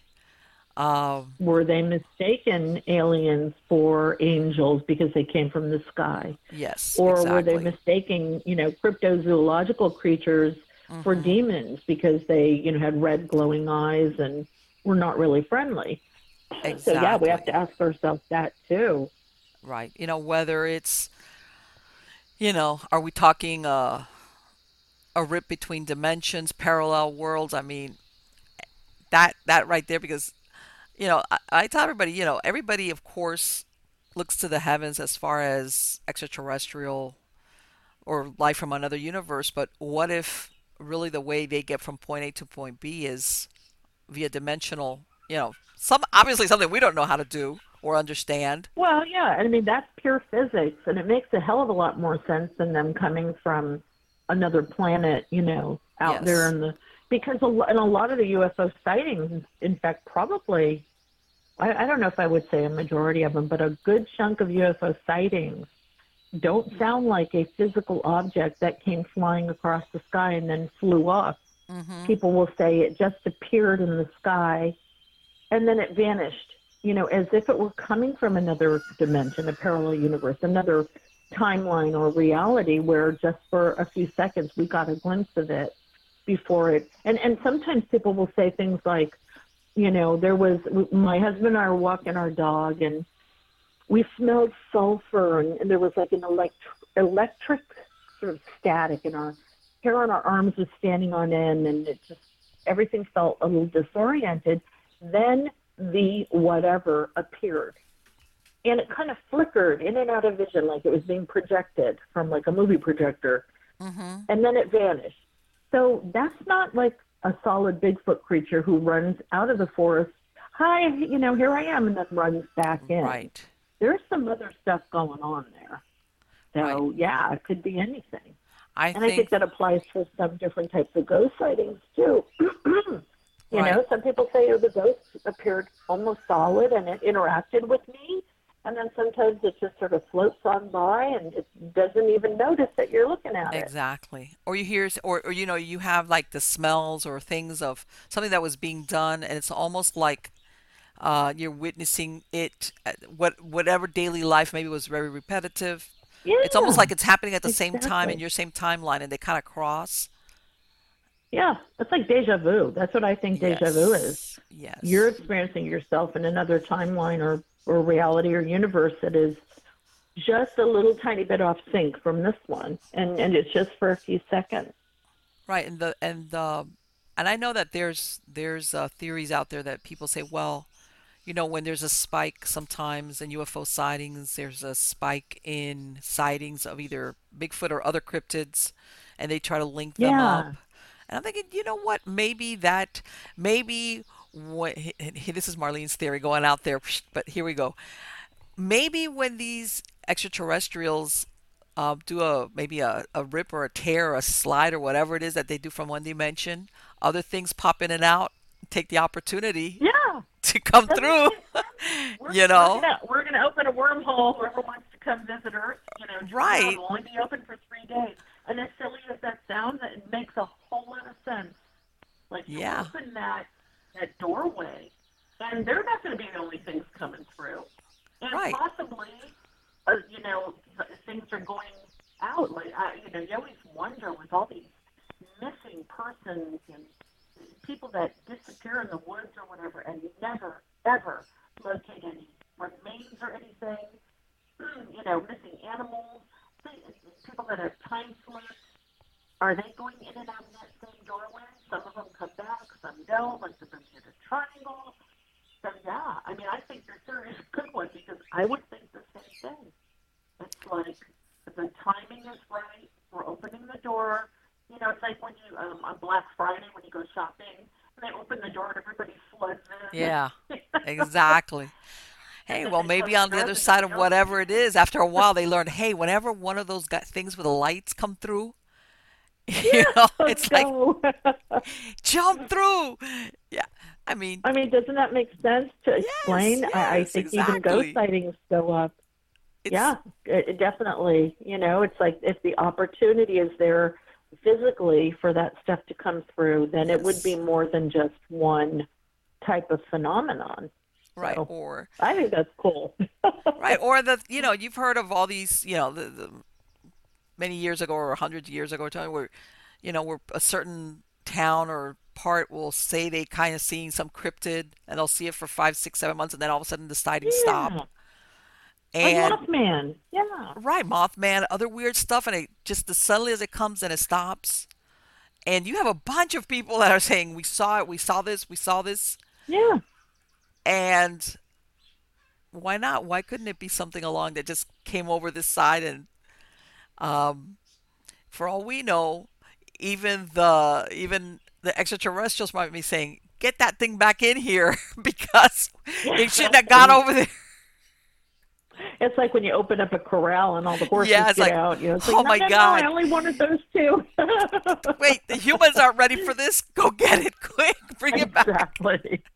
um Were they mistaken aliens for angels because they came from the sky? yes Or exactly. were they mistaking, you know, cryptozoological creatures for demons because they, you know, had red glowing eyes and were not really friendly. Exactly. So yeah, we have to ask ourselves that too. Right. You know, whether it's, you know, are we talking uh, a rip between dimensions, parallel worlds? I mean, that that right there, because, you know, I, I tell everybody, you know, everybody, of course, looks to the heavens as far as extraterrestrial or life from another universe. But what if really the way they get from point A to point B is via dimensional, you know, some obviously something we don't know how to do or understand. Well, yeah, I mean that's pure physics, and it makes a hell of a lot more sense than them coming from another planet, you know, out Yes. there in the because a, in a lot of the UFO sightings, in fact, probably I, I don't know if I would say a majority of them, but a good chunk of UFO sightings don't sound like a physical object that came flying across the sky and then flew off. Mm-hmm. People will say it just appeared in the sky and then it vanished, you know, as if it were coming from another dimension, a parallel universe, another timeline or reality where just for a few seconds we got a glimpse of it before it. And and sometimes people will say things like, you know, there was my husband and I were walking our dog and we smelled sulfur and, and there was like an elect- electric sort of static in our hair on our arms was standing on end and it just everything felt a little disoriented then the whatever appeared and it kind of flickered in and out of vision like it was being projected from like a movie projector Mm-hmm. and then it vanished so that's not like a solid bigfoot creature who runs out of the forest hi you know here i am and then runs back in Right. there's some other stuff going on there. So yeah, it could be anything. I And think, I think that applies to some different types of ghost sightings too. you Right. know, some people say oh, the ghost appeared almost solid and it interacted with me, and then sometimes it just sort of floats on by and it doesn't even notice that you're looking at it. exactly. Or you hear, or, or you know, you have like the smells or things of something that was being done, and it's almost like uh, you're witnessing it. uh, What whatever daily life maybe was very repetitive. Yeah, It's almost like it's happening at the same time in your same timeline, and they kind of cross. yeah, it's like deja vu. That's what I think deja vu is. Yes. you're experiencing yourself in another timeline or, or reality or universe that is just a little tiny bit off sync from this one and, and it's just for a few seconds Right, and the and the and I know that there's there's uh, theories out there that people say, well, you know, when there's a spike sometimes in UFO sightings, there's a spike in sightings of either Bigfoot or other cryptids, and they try to link them Yeah. up. And I'm thinking, you know what? Maybe that, maybe what this is Marlene's theory going out there, but here we go. Maybe when these extraterrestrials uh, do a maybe a, a rip or a tear or a slide or whatever it is that they do from one dimension, other things pop in and out. Take the opportunity yeah to come through. we're, you know, we're gonna, we're gonna open a wormhole whoever wants to come visit earth you know Right. it'll only be open for three days and as silly as that sounds it makes a whole lot of sense like you Yeah. open that that doorway and they're not going to be the only things coming through and Right. possibly uh, you know things are going out like I, you know you always wonder with all these missing persons and people that disappear in the woods or whatever and never ever locate any remains or anything you know missing animals people that have time slips are they going in and out of that same doorway some of them come back some don't like the bermuda triangle so yeah i mean i think your theory is a good one because i would think the same thing it's like the timing is right. We're opening the door. You know, it's like when you um, on Black Friday when you go shopping and they open the door and everybody floods in. Yeah, exactly. Hey, well, maybe on the the other side of whatever it is, after a while, they learn, hey, whenever one of those got things with the lights come through, you know, it's like jump through. Yeah, I mean, I mean, doesn't that make sense to explain? I, I yes, think even ghost sightings go up. it's, yeah, it, it definitely. You know, it's like if the opportunity is there physically for that stuff to come through, then it would be more than just one type of phenomenon. right. So- Or I think that's cool. right, or the you know you've heard of all these you know the, the many years ago or hundreds of years ago, or where you know, where a certain town or part will say they kind of seeing some cryptid and they'll see it for five, six, seven months and then all of a sudden deciding Yeah. stop. Like Mothman. Yeah. right, Mothman, other weird stuff, and it just as suddenly as it comes and it stops. And you have a bunch of people that are saying, "We saw it, we saw this, we saw this," Yeah. and why not? Why couldn't it be something along that just came over this side and, um, for all we know, even the even the extraterrestrials might be saying, "Get that thing back in here," because it shouldn't have got over there. It's like when you open up a corral and all the horses Yeah, it's get like, out. You know, it's oh like, my no, no, God. No, I only wanted those two. Wait, the humans aren't ready for this. Go get it quick. Bring it back. exactly.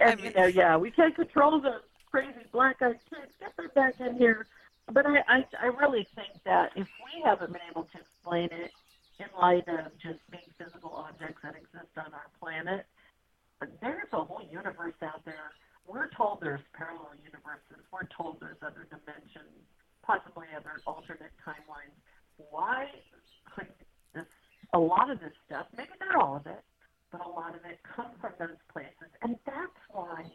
And mean- you know, yeah, we can't control those crazy black-eyed kids. Get them back in here. But I, I, I really think that if we haven't been able to explain it in light of just being physical objects that exist on our planet, there's a whole universe out there. We're told there's parallel universes. We're told there's other dimensions, possibly other alternate timelines. Why could this, a lot of this stuff, maybe not all of it, but a lot of it come from those places? And that's why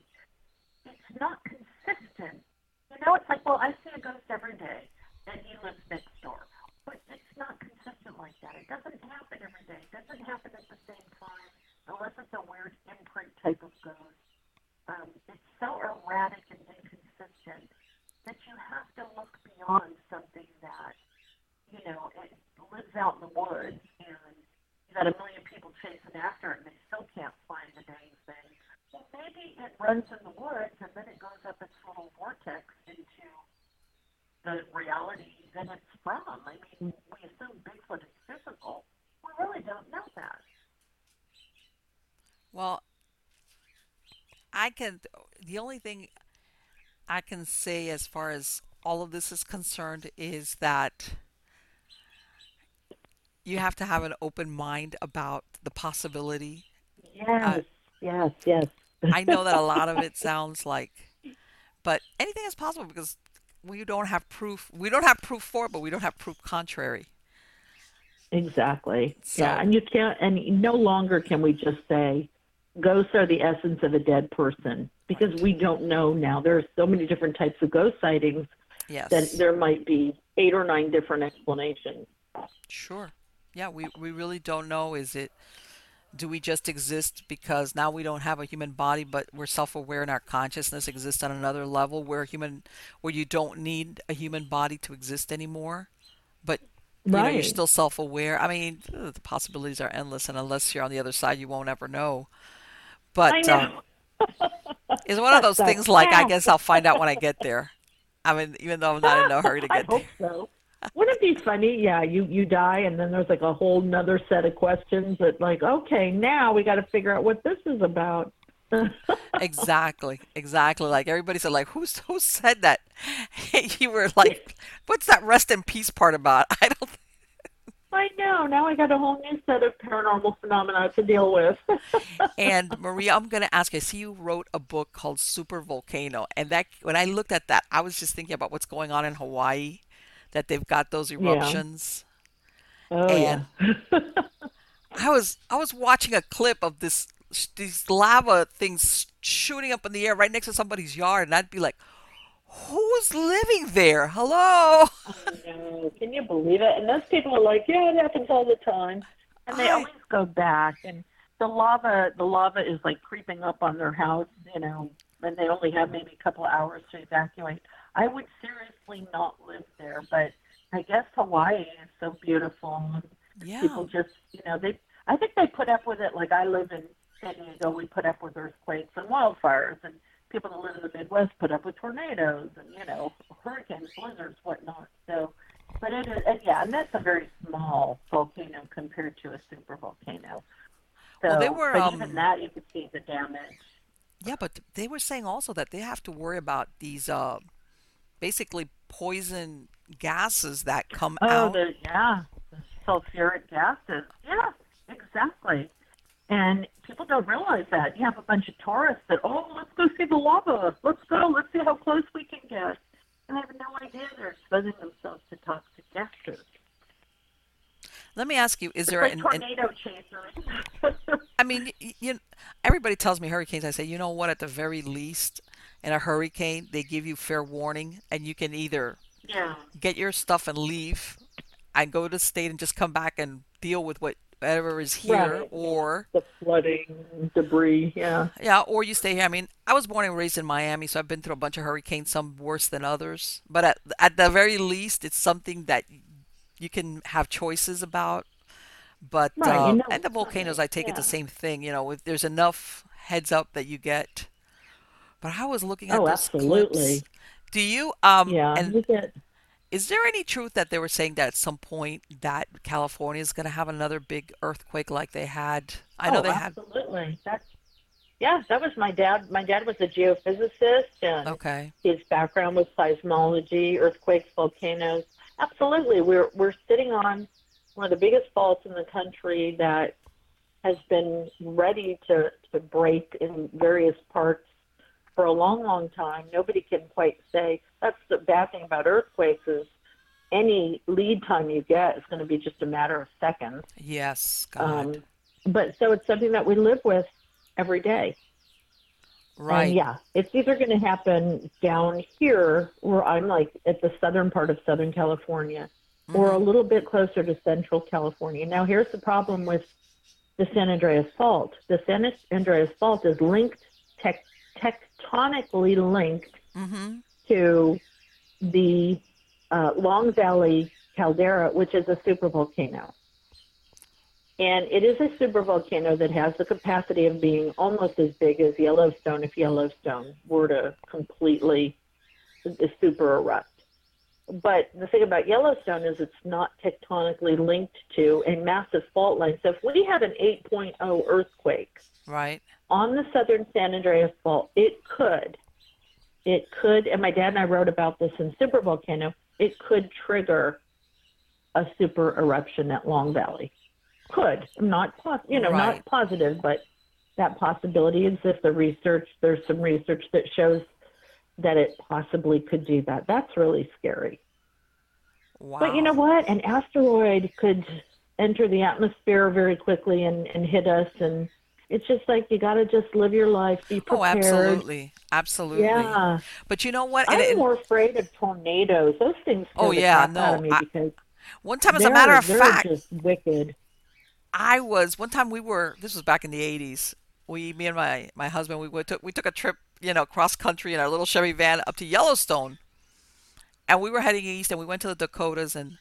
it's not consistent. You know, it's like, well, I see a ghost every day, and he lives next door. But it's not consistent like that. It doesn't happen every day. It doesn't happen at the same time, unless it's a weird imprint type of ghost. Um, it's so erratic and inconsistent that you have to look beyond something that, you know, it lives out in the woods and you got a million people chasing after it and they still can't find the dang thing. Well, maybe it runs in the woods and then it goes up its little vortex into the reality that it's from. I mean, we assume Bigfoot is physical. We really don't know that. Well, I can. The only thing I can say as far as all of this is concerned is that you have to have an open mind about the possibility. Uh, yes, yes, yes. I know that a lot of it sounds like, but anything is possible because we don't have proof. We don't have proof for but we don't have proof contrary. Exactly. So- yeah, and you can't, and no longer can we just say ghosts are the essence of a dead person because we don't know now. There are so many different types of ghost sightings Yes. that there might be eight or nine different explanations. Sure. Yeah, we, we really don't know. Is it, do we just exist because now we don't have a human body, but we're self aware and our consciousness exists on another level where human, where you don't need a human body to exist anymore? But, you know, you're still self aware. I mean, the possibilities are endless, and unless you're on the other side, you won't ever know. But um, it's one of those things like, I guess I'll find out when I get there. I mean, even though I'm not in a hurry to get there. I hope so. Wouldn't it be funny? Yeah, you you die, and then there's like a whole nother set of questions that, like, okay, now we got to figure out what this is about. Exactly, exactly. Like everybody said, like who's who said that? you were like, what's that rest in peace part about? I don't. I know. Now I got a whole new set of paranormal phenomena to deal with. And Maria, I'm gonna ask. you, I see you wrote a book called Super Volcano, and that when I looked at that, I was just thinking about what's going on in Hawaii, that they've got those eruptions. oh And- yeah. I was I was watching a clip of this these lava things shooting up in the air right next to somebody's yard, and I'd be like, who's living there? Hello. Can you believe it? And those people are like, yeah, it happens all the time, and they I- always go back. And the lava, the lava is like creeping up on their house, you know, and they only have maybe a couple of hours to evacuate. I would seriously not live there, but I guess Hawaii is so beautiful. and Yeah. People just, you know, they. I think they put up with it. Like I live in San Diego, we put up with earthquakes and wildfires, and people that live in the Midwest put up with tornadoes and you know hurricanes, blizzards, whatnot. So, but it is, and yeah, and that's a very small volcano compared to a super volcano. So, Well, they were, but um, even that you could see the damage. Yeah, but they were saying also that they have to worry about these uh, basically poison gases that come Oh, out. the yeah, the sulfuric gases. Yeah, exactly. And people don't realize that. You have a bunch of tourists that, oh, let's go see the lava. Let's go. Let's see how close we can get. And they have no idea they're exposing themselves to toxic gases. Let me ask you: Is It's there like an, an tornado chasers. I mean, y- you, everybody tells me hurricanes. I say, you know what? At the very least, in a hurricane, they give you fair warning, and you can either yeah. get your stuff and leave, and go to the state and just come back and deal with whatever is here, Right. or The flooding, debris. Yeah. yeah, or you stay here. I mean, I was born and raised in Miami, so I've been through a bunch of hurricanes, some worse than others. But at at the very least, it's something that you can have choices about. But Right, you uh, know and the volcanoes, coming, I take it the same thing. You know, if there's enough heads up that you get. But I was looking at Oh, those absolutely. clips. Do you um Yeah. and you get, is there any truth that they were saying that at some point that California is going to have another big earthquake like they had? I know oh, they had. absolutely. That's yeah. That was my dad. My dad was a geophysicist, and Okay. his background was seismology, earthquakes, volcanoes. Absolutely, we're we're sitting on one of the biggest faults in the country that has been ready to, to break in various parts for a long, long time. Nobody can quite say. That's the bad thing about earthquakes is any lead time you get is going to be just a matter of seconds. Yes. God. Um, but so it's something that we live with every day. right. And yeah, it's either going to happen down here, where I'm like at the southern part of Southern California, or Mm-hmm. a little bit closer to Central California. Now, here's the problem with the San Andreas Fault. The San Andreas Fault is linked, tec- tectonically linked Mm-hmm. To the uh, Long Valley caldera, which is a supervolcano. And it is a supervolcano that has the capacity of being almost as big as Yellowstone if Yellowstone were to completely super erupt. But the thing about Yellowstone is it's not tectonically linked to a massive fault line. So if we had an 8.0 earthquake, Right. on the southern San Andreas Fault, it could, it could, and my dad and I wrote about this in Super Volcano, it could trigger a super eruption at Long Valley. Could. Not, pos- you know, Right. not positive, but that possibility exists. The research, there's some research that shows that it possibly could do that. That's really scary. Wow. But you know what? An asteroid could enter the atmosphere very quickly and, and hit us. And it's just like you got to just live your life, be oh, prepared. Oh, absolutely. Absolutely. Yeah. But you know what? I'm it- more afraid of tornadoes. Those things Oh, yeah, crap out of no, I- because one time, as a matter of fact, just wicked. I was one time we were this was back in the 80s. We me and my my husband we went took we took a trip, you know, cross country in our little Chevy van up to Yellowstone. And we were heading east and we went to the Dakotas and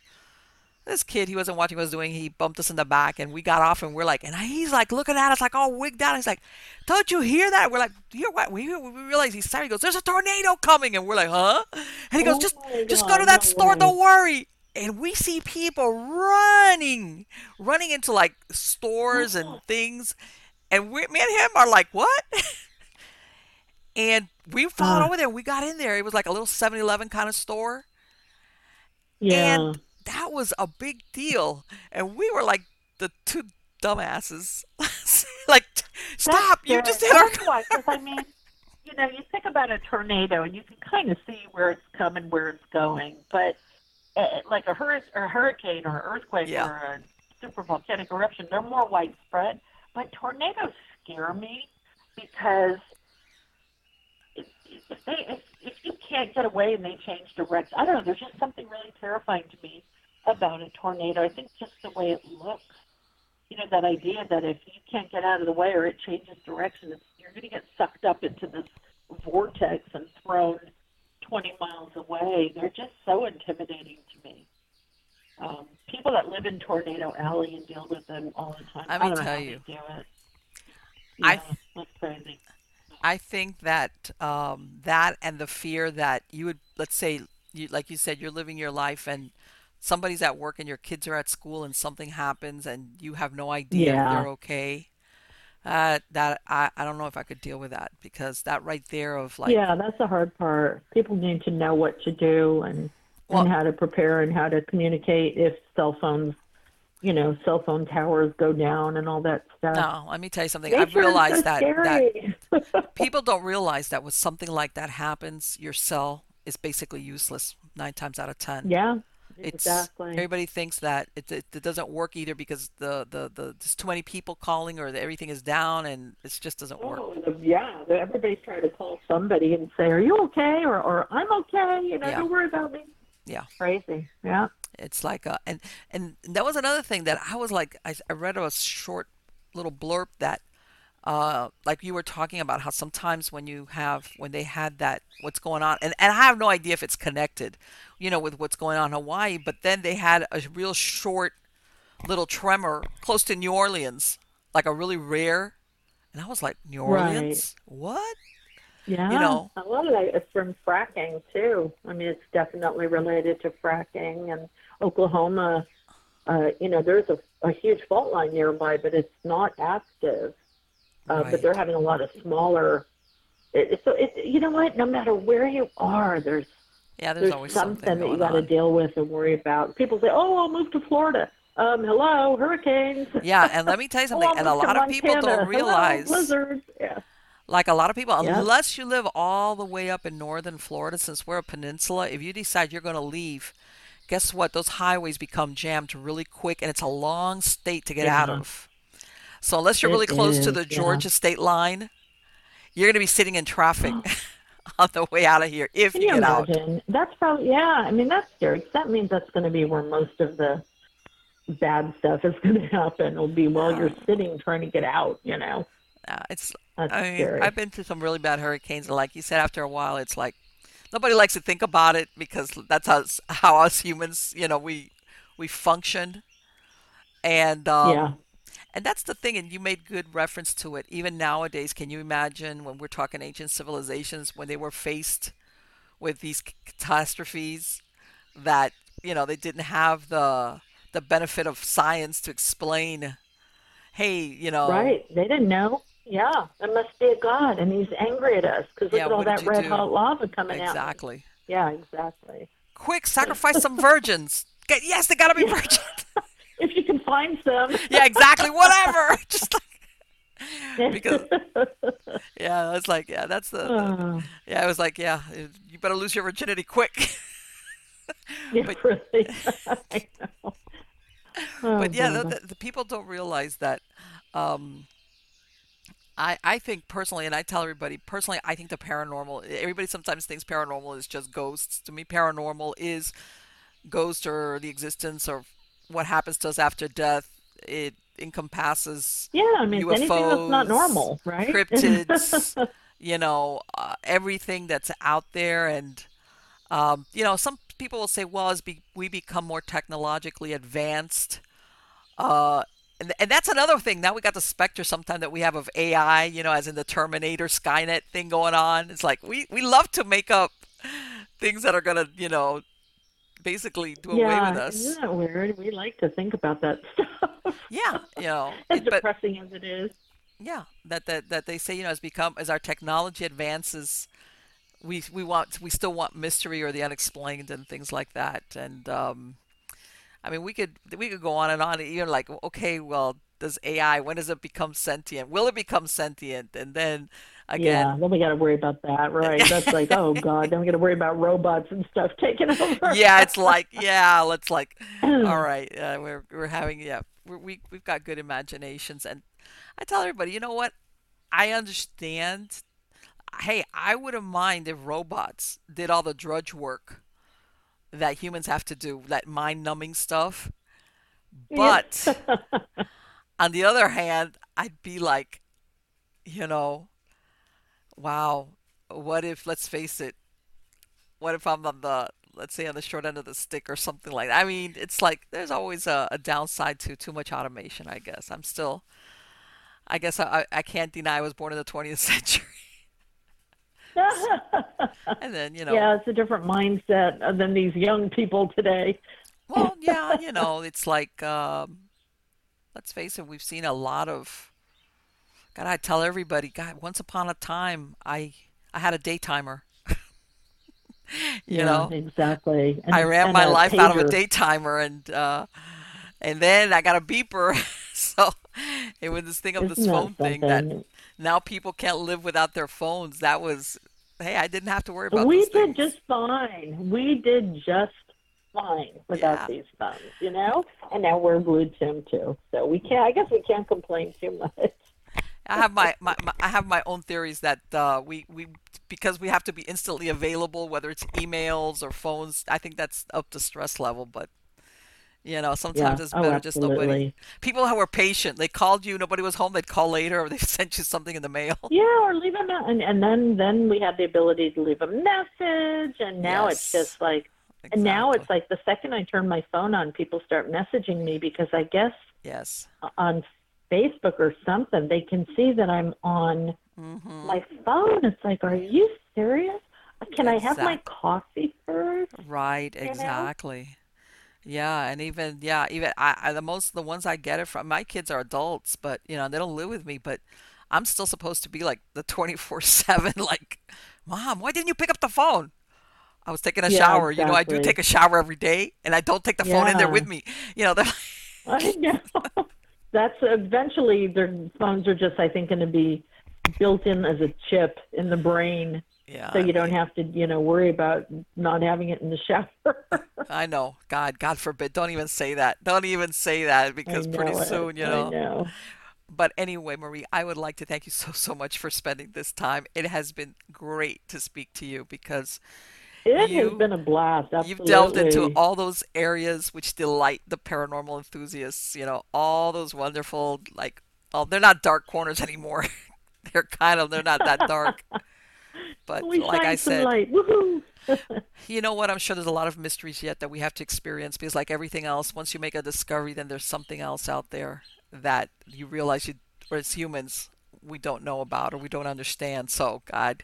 this kid, he wasn't watching what I was doing. He bumped us in the back, and we got off, and we're like, and he's like looking at us like all wigged out. He's like, "Don't you hear that?" We're like, You "Hear what?" We we realize he's sorry. He goes, "There's a tornado coming," and we're like, "Huh?" And he goes, Oh "Just just go to that store. Don't worry." And we see people running, running into like stores and things, and we, me and him are like, "What?" and we followed Uh. over there. We got in there. It was like a little 7-Eleven kind of store. Yeah. And that was a big deal. And we were like the two dumbasses. like, stop! You just hit our 'cause I mean, you know, you think about a tornado and you can kind of see where it's coming, where it's going, but uh, like a, hur- a hurricane or earthquake Yeah. or a super volcanic eruption, they're more widespread. But tornadoes scare me because if, if they if, if you can't get away and they change direction, I don't know. There's just something really terrifying to me about a tornado. I think just the way it looks you know that idea that if you can't get out of the way or it changes direction, it's, you're going to get sucked up into this vortex and thrown 20 miles away. They're just so intimidating to me. Um, people that live in Tornado Alley and deal with them all the time. Let I me don't know tell how you. They do it. I- Yeah, that's crazy. I think that um, that and the fear that you would, let's say, you, like you said, you're living your life and somebody's at work and your kids are at school and something happens and you have no idea if they're okay. Uh, that I, I don't know if I could deal with that because that right there of like yeah, that's the hard part. People need to know what to do and Well- and how to prepare and how to communicate if cell phones, you know, cell phone towers go down and all that stuff. no, let me tell you something. Nature I've realized so that that people don't realize that when something like that happens, your cell is basically useless nine times out of ten. yeah, It's Exactly. everybody thinks that it, it, it doesn't work either because the, the, the there's too many people calling or that everything is down and it just doesn't work. Oh, the- yeah. Everybody's trying to call somebody and say, "Are you okay?" or, or "I'm okay." You know, Yeah. don't worry about me. Yeah. Crazy. Yeah. It's like uh and and that was another thing that I was like I, I read a short little blurb that uh like you were talking about how sometimes when you have when they had that what's going on and, and I have no idea if it's connected you know with what's going on in Hawaii but then they had a real short little tremor close to New Orleans like a really rare and I was like New Right. Orleans what Yeah. you know. a lot of that is from fracking too. I mean, it's definitely related to fracking and Oklahoma. Uh, you know, there's a, a huge fault line nearby, but it's not active. Uh, Right. But they're having a lot of smaller. It, so it, you know what? No matter where you are, there's yeah there's, there's always something, something that you got to deal with and worry about. People say, "Oh, I'll move to Florida." Um, hello, hurricanes. yeah and let me tell you Oh, something I'll and a lot of people don't Hello, realize blizzards. Yeah. Like a lot of people, unless you live all the way up in northern Florida, since we're a peninsula, if you decide you're going to leave, guess what? Those highways become jammed really quick, and it's a long state to get out Yeah. of. So unless you're It really close to is, the yeah. Georgia state line, you're going to be sitting in traffic on the way out of here if Can you you get out. That's probably yeah. I mean, that's scary. That means that's going to be where most of the bad stuff is going to happen. Will be while you're sitting trying to get out. You know, Uh, it's that's I mean, scary. I've been through some really bad hurricanes, and like you said, after a while, it's like nobody likes to think about it because that's how how us humans, you know, we we function, and um, yeah. And that's the thing. And you made good reference to it. Even nowadays, can you imagine when we're talking ancient civilizations when they were faced with these catastrophes that you know they didn't have the the benefit of science to explain. Hey, you know, Right. They didn't know. Yeah, there must be a God, and He's angry at us because look Yeah, at all that red do? hot lava coming out. exactly. Yeah, exactly. quick sacrifice some virgins Get, yes they gotta be virgins If you can find some. yeah exactly whatever just like because yeah it's like yeah that's the, the Oh, yeah it was like yeah you better lose your virginity quick yeah, but- really. I know. Oh, but yeah the, the, the people don't realize that um I, I think personally, and I tell everybody personally, I think the paranormal. Everybody sometimes thinks paranormal is just ghosts. To me, paranormal is ghosts or the existence of what happens to us after death. It encompasses yeah, I mean, it's anything that's not normal, right? cryptids, you know, uh, everything that's out there. And, um, you know, some people will say, well, as be- we become more technologically advanced, uh, and, and that's another thing. Now we got the specter sometime that we have of AI, you know, as in the Terminator Skynet thing going on. It's like we, we love to make up things that are going to, you know, basically do away with us. isn't that weird? We like to think about that stuff. Yeah, you know, as it- but depressing as it is. yeah, that, that that they say, you know, as become as our technology advances, we we want we still want mystery or the unexplained and things like that. And um, I mean, we could we could go on and on. Even like, okay, well, does AI when does it become sentient? Will it become sentient? And then Yeah, then we got to worry about that, right? That's like, oh god, then we got to worry about robots and stuff taking over. yeah, it's like yeah, let's like, all right, uh, we're we're having yeah, we're, we we've got good imaginations, and I tell everybody, you know what, I understand. Hey, I wouldn't mind if robots did all the drudge work that humans have to do, that mind-numbing stuff. But on the other hand, I'd be like, you know, wow, what if, let's face it, what if I'm on the, let's say, on the short end of the stick or something like that? I mean, it's like there's always a, a downside to too much automation, I guess. I'm still, I guess I, I can't deny I was born in the 20th century. and then, you know, yeah, it's a different mindset than these young people today. Well, yeah, you know, it's like, um, let's face it, we've seen a lot of. God, I tell everybody, God, once upon a time, I I had a daytimer. you yeah, know, exactly. And, I ran my life out of a pager. daytimer, and uh, and then I got a beeper. so it was this thing of this Isn't that phone thing that now people can't live without their phones. That was, hey, I didn't have to worry about we did just fine. We did just fine without Yeah. these phones, you know. And now we're glued to them too, so we can't. I guess we can't complain too much. I have my, my, my I have my own theories that uh, we we because we have to be instantly available, whether it's emails or phones. I think that's up to stress level, but you know sometimes Yeah. it's Oh, better just nobody. People who are patient, they called you, nobody was home, they'd call later, or they sent you something in the mail. Yeah, or leave a me- and and then then we have the ability to leave a message, and now it's just like, and now it's like the second I turn my phone on, people start messaging me because I guess yes, on Facebook or something they can see that I'm on hmm my phone. It's like, are you serious? Can I have my coffee first? right, know? exactly. Yeah, and even yeah, even I, I the most the ones I get it from my kids are adults, but you know they don't live with me, but I'm still supposed to be like the 24/7 like, "Mom, why didn't you pick up the phone?" I was taking a Yeah, shower. You know, I do take a shower every day, and I don't take the phone in there with me. You know, they're I know. That's eventually their phones are just, I think, going to be built in as a chip in the brain, yeah. so I you don't mean, have to, you know, worry about not having it in the shower. I know. God, God forbid. Don't even say that. Don't even say that because pretty it. soon, you I know. know. But anyway, Marie, I would like to thank you so, so much for spending this time. It has been great to speak to you because It You- has been a blast. you've delved into all those areas which delight the paranormal enthusiasts. You know, all those wonderful, like, oh, they're not dark corners anymore. they're kind of, they're not that dark. But we like I said, you know what? I'm sure there's a lot of mysteries yet that we have to experience because, like everything else, once you make a discovery, then there's something else out there that you realize you, or as humans, we don't know about or we don't understand. So, God,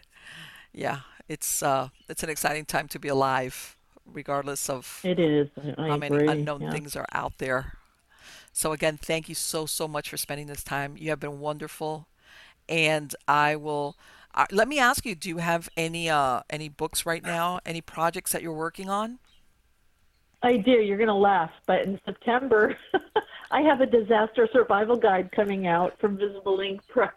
yeah, it's uh, it's an exciting time to be alive, regardless of It is. I, how many agree. unknown yeah. things are out there. So again, thank you so so much for spending this time. You have been wonderful, and I will. Uh, let me ask you: Do you have any uh any books right now? Any projects that you're working on? I do. You're going to laugh, but in September, I have a disaster survival guide coming out from Visible Ink Press.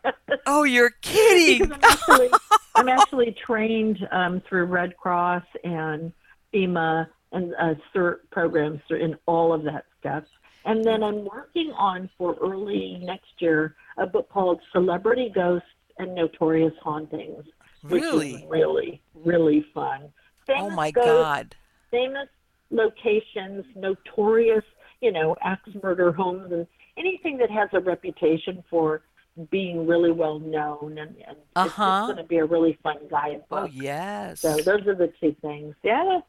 Oh, you're kidding! I'm actually, I'm actually trained um, through Red Cross and FEMA and uh, CERT programs in all of that stuff. And then I'm working on for early next year a book called Celebrity Ghosts and Notorious Hauntings, which Really? is really, really fun. oh my ghosts, God! famous locations, notorious, you know, axe murder homes, and anything that has a reputation for being really well known. And, and Uh-huh. it's going to be a really fun guy. Oh guidebook. yes. So those are the two things. Yeah,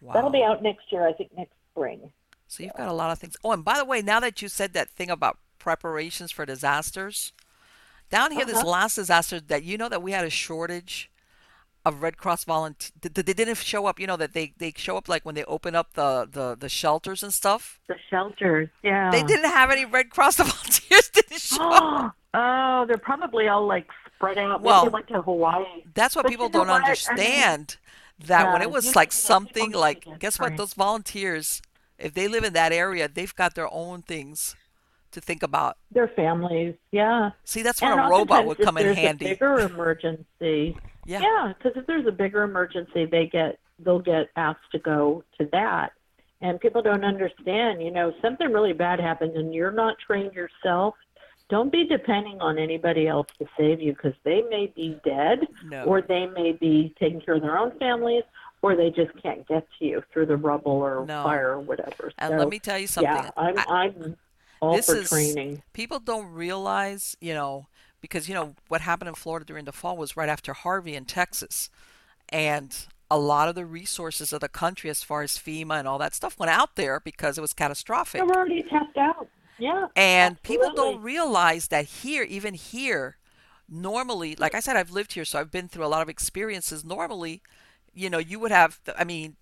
wow. that'll be out next year, I think, next spring. So you've got a lot of things. Oh, and by the way, now that you said that thing about preparations for disasters, down here, this Uh-huh. last disaster, that you know that we had a shortage of Red Cross volunteers. They didn't show up. You know that they they show up like when they open up the the, the shelters and stuff. The shelters, yeah. They didn't have any Red Cross volunteers. Didn't show up. oh, they're probably all like spread out. Well, they went to Hawaii. That's what But people you know don't what? I mean, understand. that when it was like something like, guess what? Those volunteers, if they live in that area, they've got their own things to think about. Their families, yeah. See, that's when and a robot would come in there's handy. A bigger emergency. Yeah. Yeah, because if there's a bigger emergency, they get they'll get asked to go to that. And people don't understand, you know, something really bad happens and you're not trained yourself. Don't be depending on anybody else to save you because they may be dead No. or they may be taking care of their own families or they just can't get to you through the rubble or No. fire or whatever. And so, let me tell you something. yeah, I'm, I- I'm all this for is training. people don't realize, you know, because you know what happened in Florida during the fall was right after Harvey in Texas, and a lot of the resources of the country, as far as FEMA and all that stuff, went out there because it was catastrophic. They're already tapped out. Yeah. And people don't realize that here, even here, normally, like I said, I've lived here, so I've been through a lot of experiences. Normally, you know, you would have, I mean,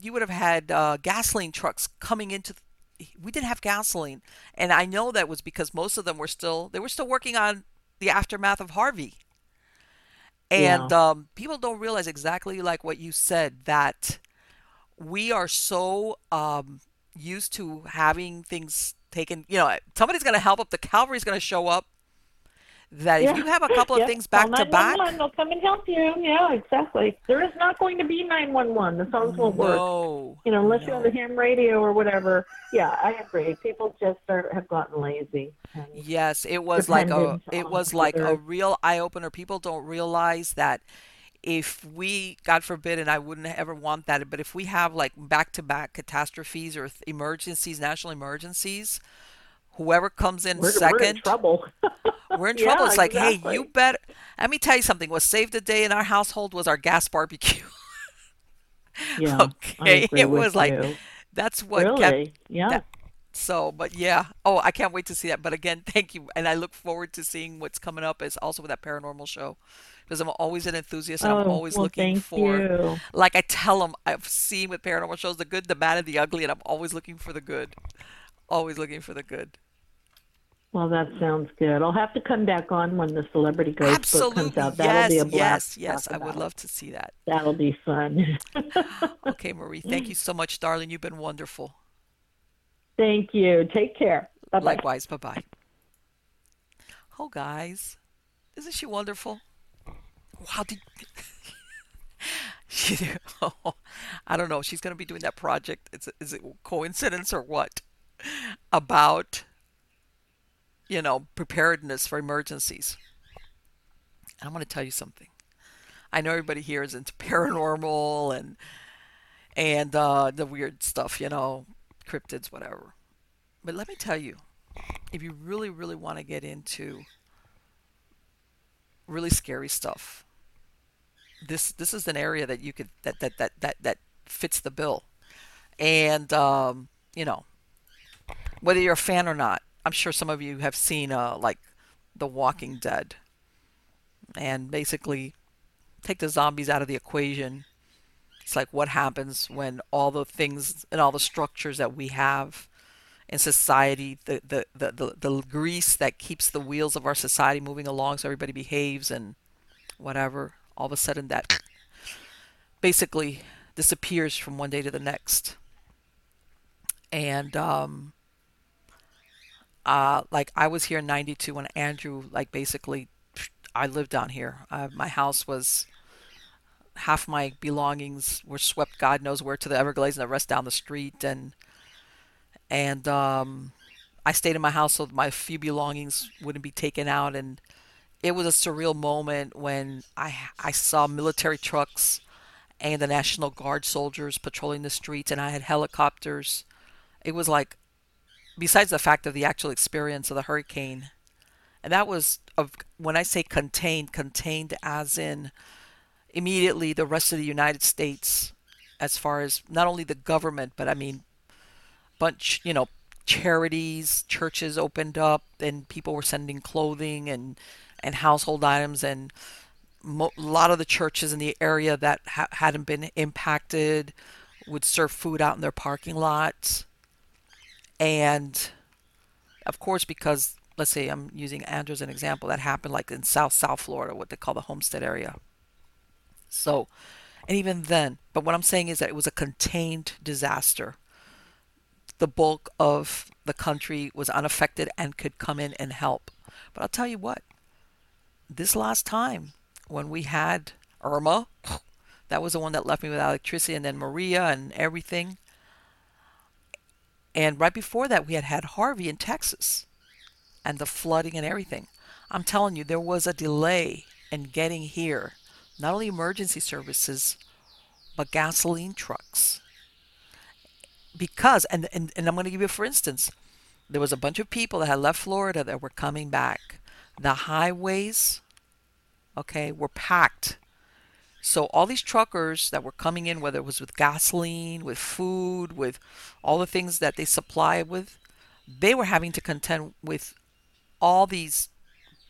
you would have had uh, gasoline trucks coming into. We didn't have gasoline, and I know that was because most of them were still they were still working on the aftermath of Harvey. And um, people don't realize exactly like what you said that we are so um, used to having things taken. You know, somebody's going to help up. The cavalry's going to show up. That if you have a couple of things back to back, They'll come and help you. Yeah, exactly. There is not going to be 911. The phones won't work. no, You know, unless you have no. a ham radio or whatever. Yeah, I agree. People just are, have gotten lazy. Yes, it was like a it was like a real eye opener. People don't realize that if we, God forbid, and I wouldn't ever want that, but if we have like back to back catastrophes or emergencies, national emergencies, whoever comes in we're, we're second, in trouble. we're in Yeah, trouble. It's like, hey, you better. Let me tell you something. What saved the day in our household was our gas barbecue. yeah, okay, it was like you. that's what kept really. yeah. that- so, but yeah. Oh, I can't wait to see that. But again, thank you. And I look forward to seeing what's coming up is also with that paranormal show. Because I'm always an enthusiast and I'm Oh, always well, looking for you. like I tell them I've seen with paranormal shows the good, the bad, and the ugly, and I'm always looking for the good. Always looking for the good. Well, that sounds good. I'll have to come back on when the Celebrity Ghost book comes out. That'll Yes, be a blast. yes. talk I would love to see that. That'll be fun. Okay, Marie, thank you so much, darling. You've been wonderful. Thank you. Take care. Bye bye. Likewise. Bye bye. Oh, guys, isn't she wonderful? Wow, did she? Oh, I don't know. She's going to be doing that project. Is it coincidence or what? About you know preparedness for emergencies. And I'm going to tell you something. I know everybody here is into paranormal and and uh, the weird stuff, you know, cryptids, whatever. But let me tell you, if you really, really want to get into really scary stuff, this this is an area that you could that that that that, that fits the bill. And um, you know, whether you're a fan or not, I'm sure some of you have seen uh, like The Walking Dead, and basically take the zombies out of the equation. It's like what happens when all the things and all the structures that we have in society, the, the, the, the, the grease that keeps the wheels of our society moving along so everybody behaves and whatever, all of a sudden that basically disappears from one day to the next. And um, uh, like I was here in 92 when Andrew, like basically, I lived down here. Uh, my house was half my belongings were swept God knows where to the Everglades and the rest down the street. And and um, I stayed in my house so my few belongings wouldn't be taken out. And it was a surreal moment when I I saw military trucks and the National Guard soldiers patrolling the streets. And I had helicopters. It was like besides the fact of the actual experience of the hurricane and that was of when I say contained contained as in immediately the rest of the United States as far as not only the government but I mean bunch you know charities churches opened up and people were sending clothing and and household items and mo- a lot of the churches in the area that ha- hadn't been impacted would serve food out in their parking lots and of course because let's say I'm using Andrew as an example that happened like in South South Florida what they call the Homestead area so, and even then, but what I'm saying is that it was a contained disaster. The bulk of the country was unaffected and could come in and help. But I'll tell you what, this last time when we had Irma, that was the one that left me with electricity, and then Maria and everything. And right before that, we had had Harvey in Texas and the flooding and everything. I'm telling you, there was a delay in getting here not only emergency services, but gasoline trucks. Because, and, and, and I'm going to give you, for instance, there was a bunch of people that had left Florida that were coming back. The highways, okay, were packed. So all these truckers that were coming in, whether it was with gasoline, with food, with all the things that they supply with, they were having to contend with all these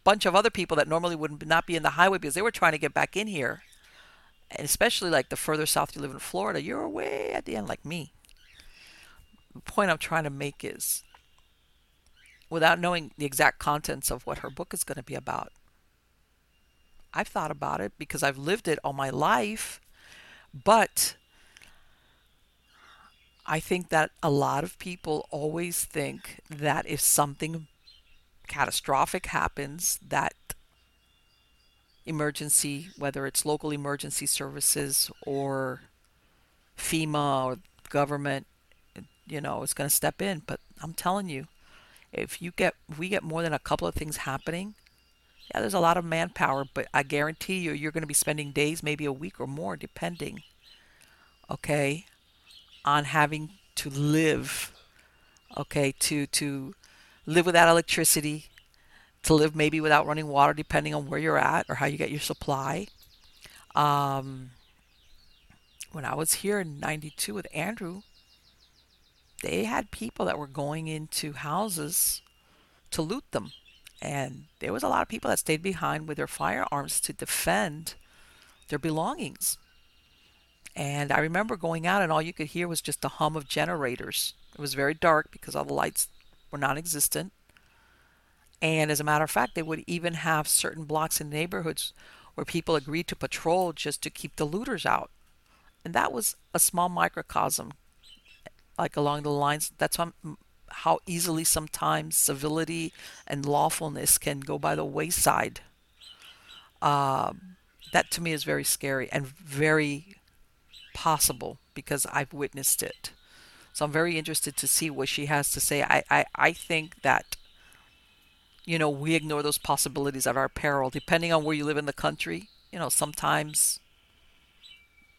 bunch of other people that normally would not be in the highway because they were trying to get back in here. And especially like the further south you live in Florida, you're way at the end like me. The point I'm trying to make is without knowing the exact contents of what her book is going to be about, I've thought about it because I've lived it all my life, but I think that a lot of people always think that if something catastrophic happens that emergency, whether it's local emergency services or FEMA or government, you know, is going to step in. But I'm telling you, if you get we get more than a couple of things happening, yeah, there's a lot of manpower, but I guarantee you, you're going to be spending days, maybe a week or more, depending. Okay, on having to live. Okay, to to live without electricity, to live maybe without running water, depending on where you're at or how you get your supply. Um, when I was here in '92 with Andrew, they had people that were going into houses to loot them. And there was a lot of people that stayed behind with their firearms to defend their belongings. And I remember going out, and all you could hear was just the hum of generators. It was very dark because all the lights were non existent. And as a matter of fact, they would even have certain blocks in neighborhoods where people agreed to patrol just to keep the looters out. And that was a small microcosm, like along the lines. That's how, easily sometimes civility and lawfulness can go by the wayside. Uh, that to me is very scary and very possible because I've witnessed it. So I'm very interested to see what she has to say. I, I, I think that you know, we ignore those possibilities at our peril, depending on where you live in the country. You know, sometimes,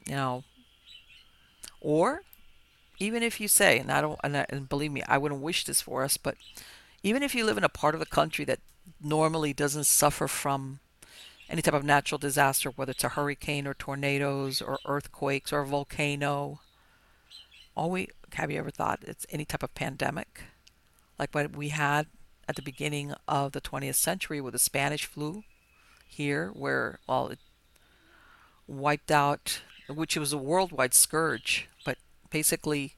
you know, or even if you say, and I don't, and, I, and believe me, I wouldn't wish this for us, but even if you live in a part of the country that normally doesn't suffer from any type of natural disaster, whether it's a hurricane or tornadoes or earthquakes or a volcano, have you ever thought it's any type of pandemic? Like what we had at the beginning of the 20th century with the Spanish flu here, where, well, it wiped out, which was a worldwide scourge, but basically,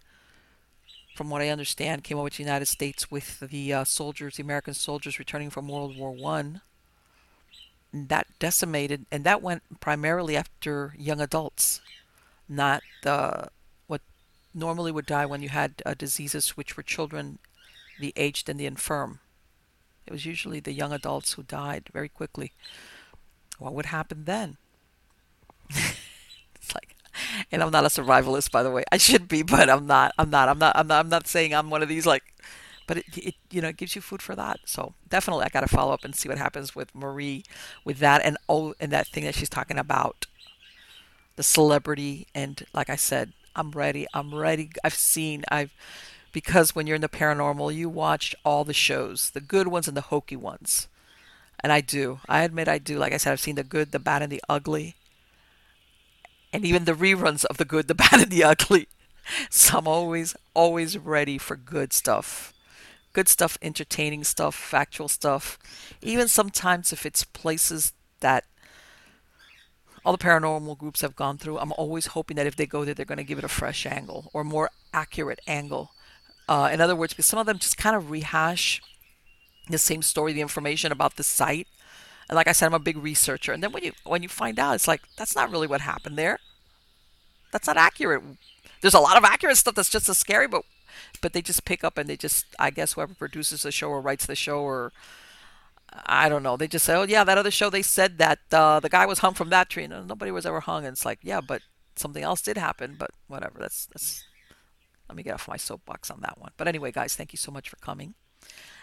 from what I understand, came over to the United States with the uh, soldiers, the American soldiers returning from World War One. That decimated, and that went primarily after young adults, not the what normally would die when you had uh, diseases which were children, the aged, and the infirm. It was usually the young adults who died very quickly. What would happen then? and I'm not a survivalist, by the way. I should be, but I'm not. I'm not. I'm not. I'm not. I'm not saying I'm one of these like. But it, it you know, it gives you food for that. So definitely, I got to follow up and see what happens with Marie, with that, and oh, and that thing that she's talking about, the celebrity, and like I said, I'm ready. I'm ready. I've seen. I've because when you're in the paranormal, you watch all the shows, the good ones and the hokey ones. And I do. I admit I do. Like I said, I've seen the good, the bad, and the ugly. And even the reruns of the good, the bad, and the ugly. So I'm always, always ready for good stuff. Good stuff, entertaining stuff, factual stuff. Even sometimes if it's places that all the paranormal groups have gone through, I'm always hoping that if they go there, they're going to give it a fresh angle or more accurate angle uh, in other words, because some of them just kind of rehash the same story, the information about the site. And like I said, I'm a big researcher. And then when you when you find out, it's like that's not really what happened there. That's not accurate. There's a lot of accurate stuff that's just as scary, but but they just pick up and they just I guess whoever produces the show or writes the show or I don't know. They just say, oh yeah, that other show they said that uh, the guy was hung from that tree. and nobody was ever hung. And it's like, yeah, but something else did happen. But whatever. That's that's let me get off my soapbox on that one. But anyway, guys, thank you so much for coming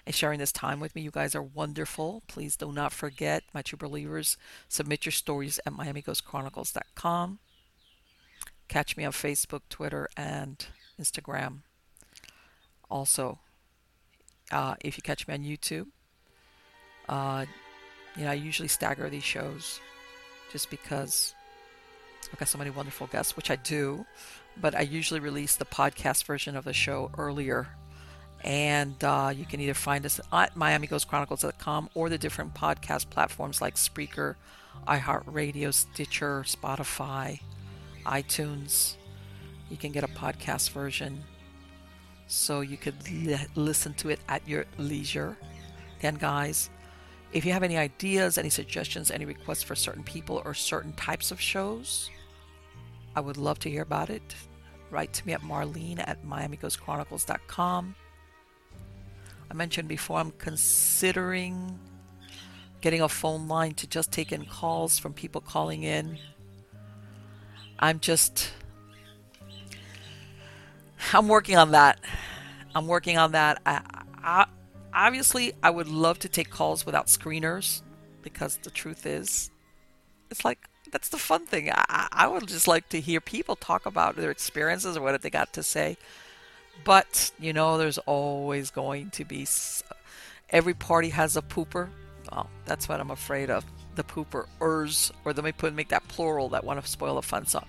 and sharing this time with me. You guys are wonderful. Please do not forget, my true believers, submit your stories at miamighostchronicles.com. Catch me on Facebook, Twitter, and Instagram. Also, uh, if you catch me on YouTube, uh, you know, I usually stagger these shows just because I've got so many wonderful guests, which I do but I usually release the podcast version of the show earlier. And uh, you can either find us at MiamiGhostChronicles.com or the different podcast platforms like Spreaker, iHeartRadio, Stitcher, Spotify, iTunes. You can get a podcast version so you could li- listen to it at your leisure. And guys, if you have any ideas, any suggestions, any requests for certain people or certain types of shows, I would love to hear about it. Write to me at marlene at miamighostchronicles.com. I mentioned before I'm considering getting a phone line to just take in calls from people calling in. I'm just I'm working on that. I'm working on that. I, I, obviously, I would love to take calls without screeners because the truth is, it's like that's the fun thing. I, I would just like to hear people talk about their experiences or what they got to say. But you know, there's always going to be. Every party has a pooper. Well, that's what I'm afraid of the pooperers, or let me put make that plural that want to spoil the fun. So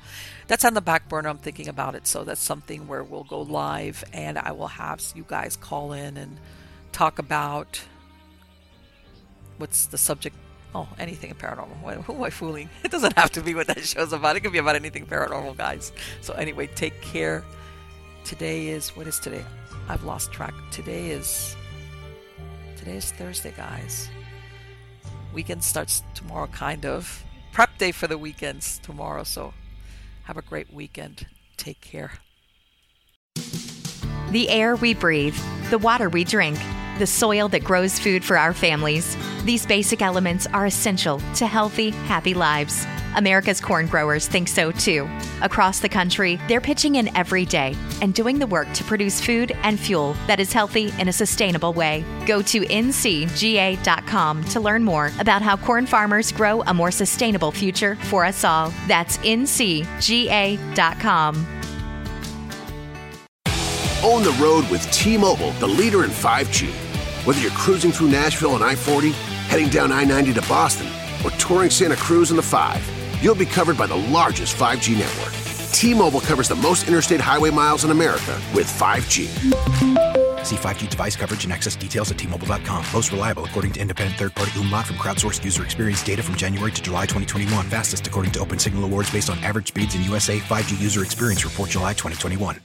that's on the back burner. I'm thinking about it. So that's something where we'll go live, and I will have you guys call in and talk about what's the subject. Oh, anything paranormal. Who am I fooling? It doesn't have to be what that show's about. It could be about anything paranormal, guys. So anyway, take care. Today is what is today? I've lost track. Today is today is Thursday, guys. Weekend starts tomorrow, kind of. Prep day for the weekends tomorrow, so have a great weekend. Take care. The air we breathe, the water we drink, the soil that grows food for our families. These basic elements are essential to healthy, happy lives. America's corn growers think so too. Across the country, they're pitching in every day and doing the work to produce food and fuel that is healthy in a sustainable way. Go to ncga.com to learn more about how corn farmers grow a more sustainable future for us all. That's ncga.com. Own the road with T Mobile, the leader in 5G. Whether you're cruising through Nashville on I 40, heading down I 90 to Boston, or touring Santa Cruz on the 5 you'll be covered by the largest 5G network. T-Mobile covers the most interstate highway miles in America with 5G. See 5G device coverage and access details at T-Mobile.com. Most reliable according to independent third-party Ookla from crowdsourced user experience data from January to July 2021. Fastest according to Open Signal Awards based on average speeds in USA. 5G user experience report July 2021.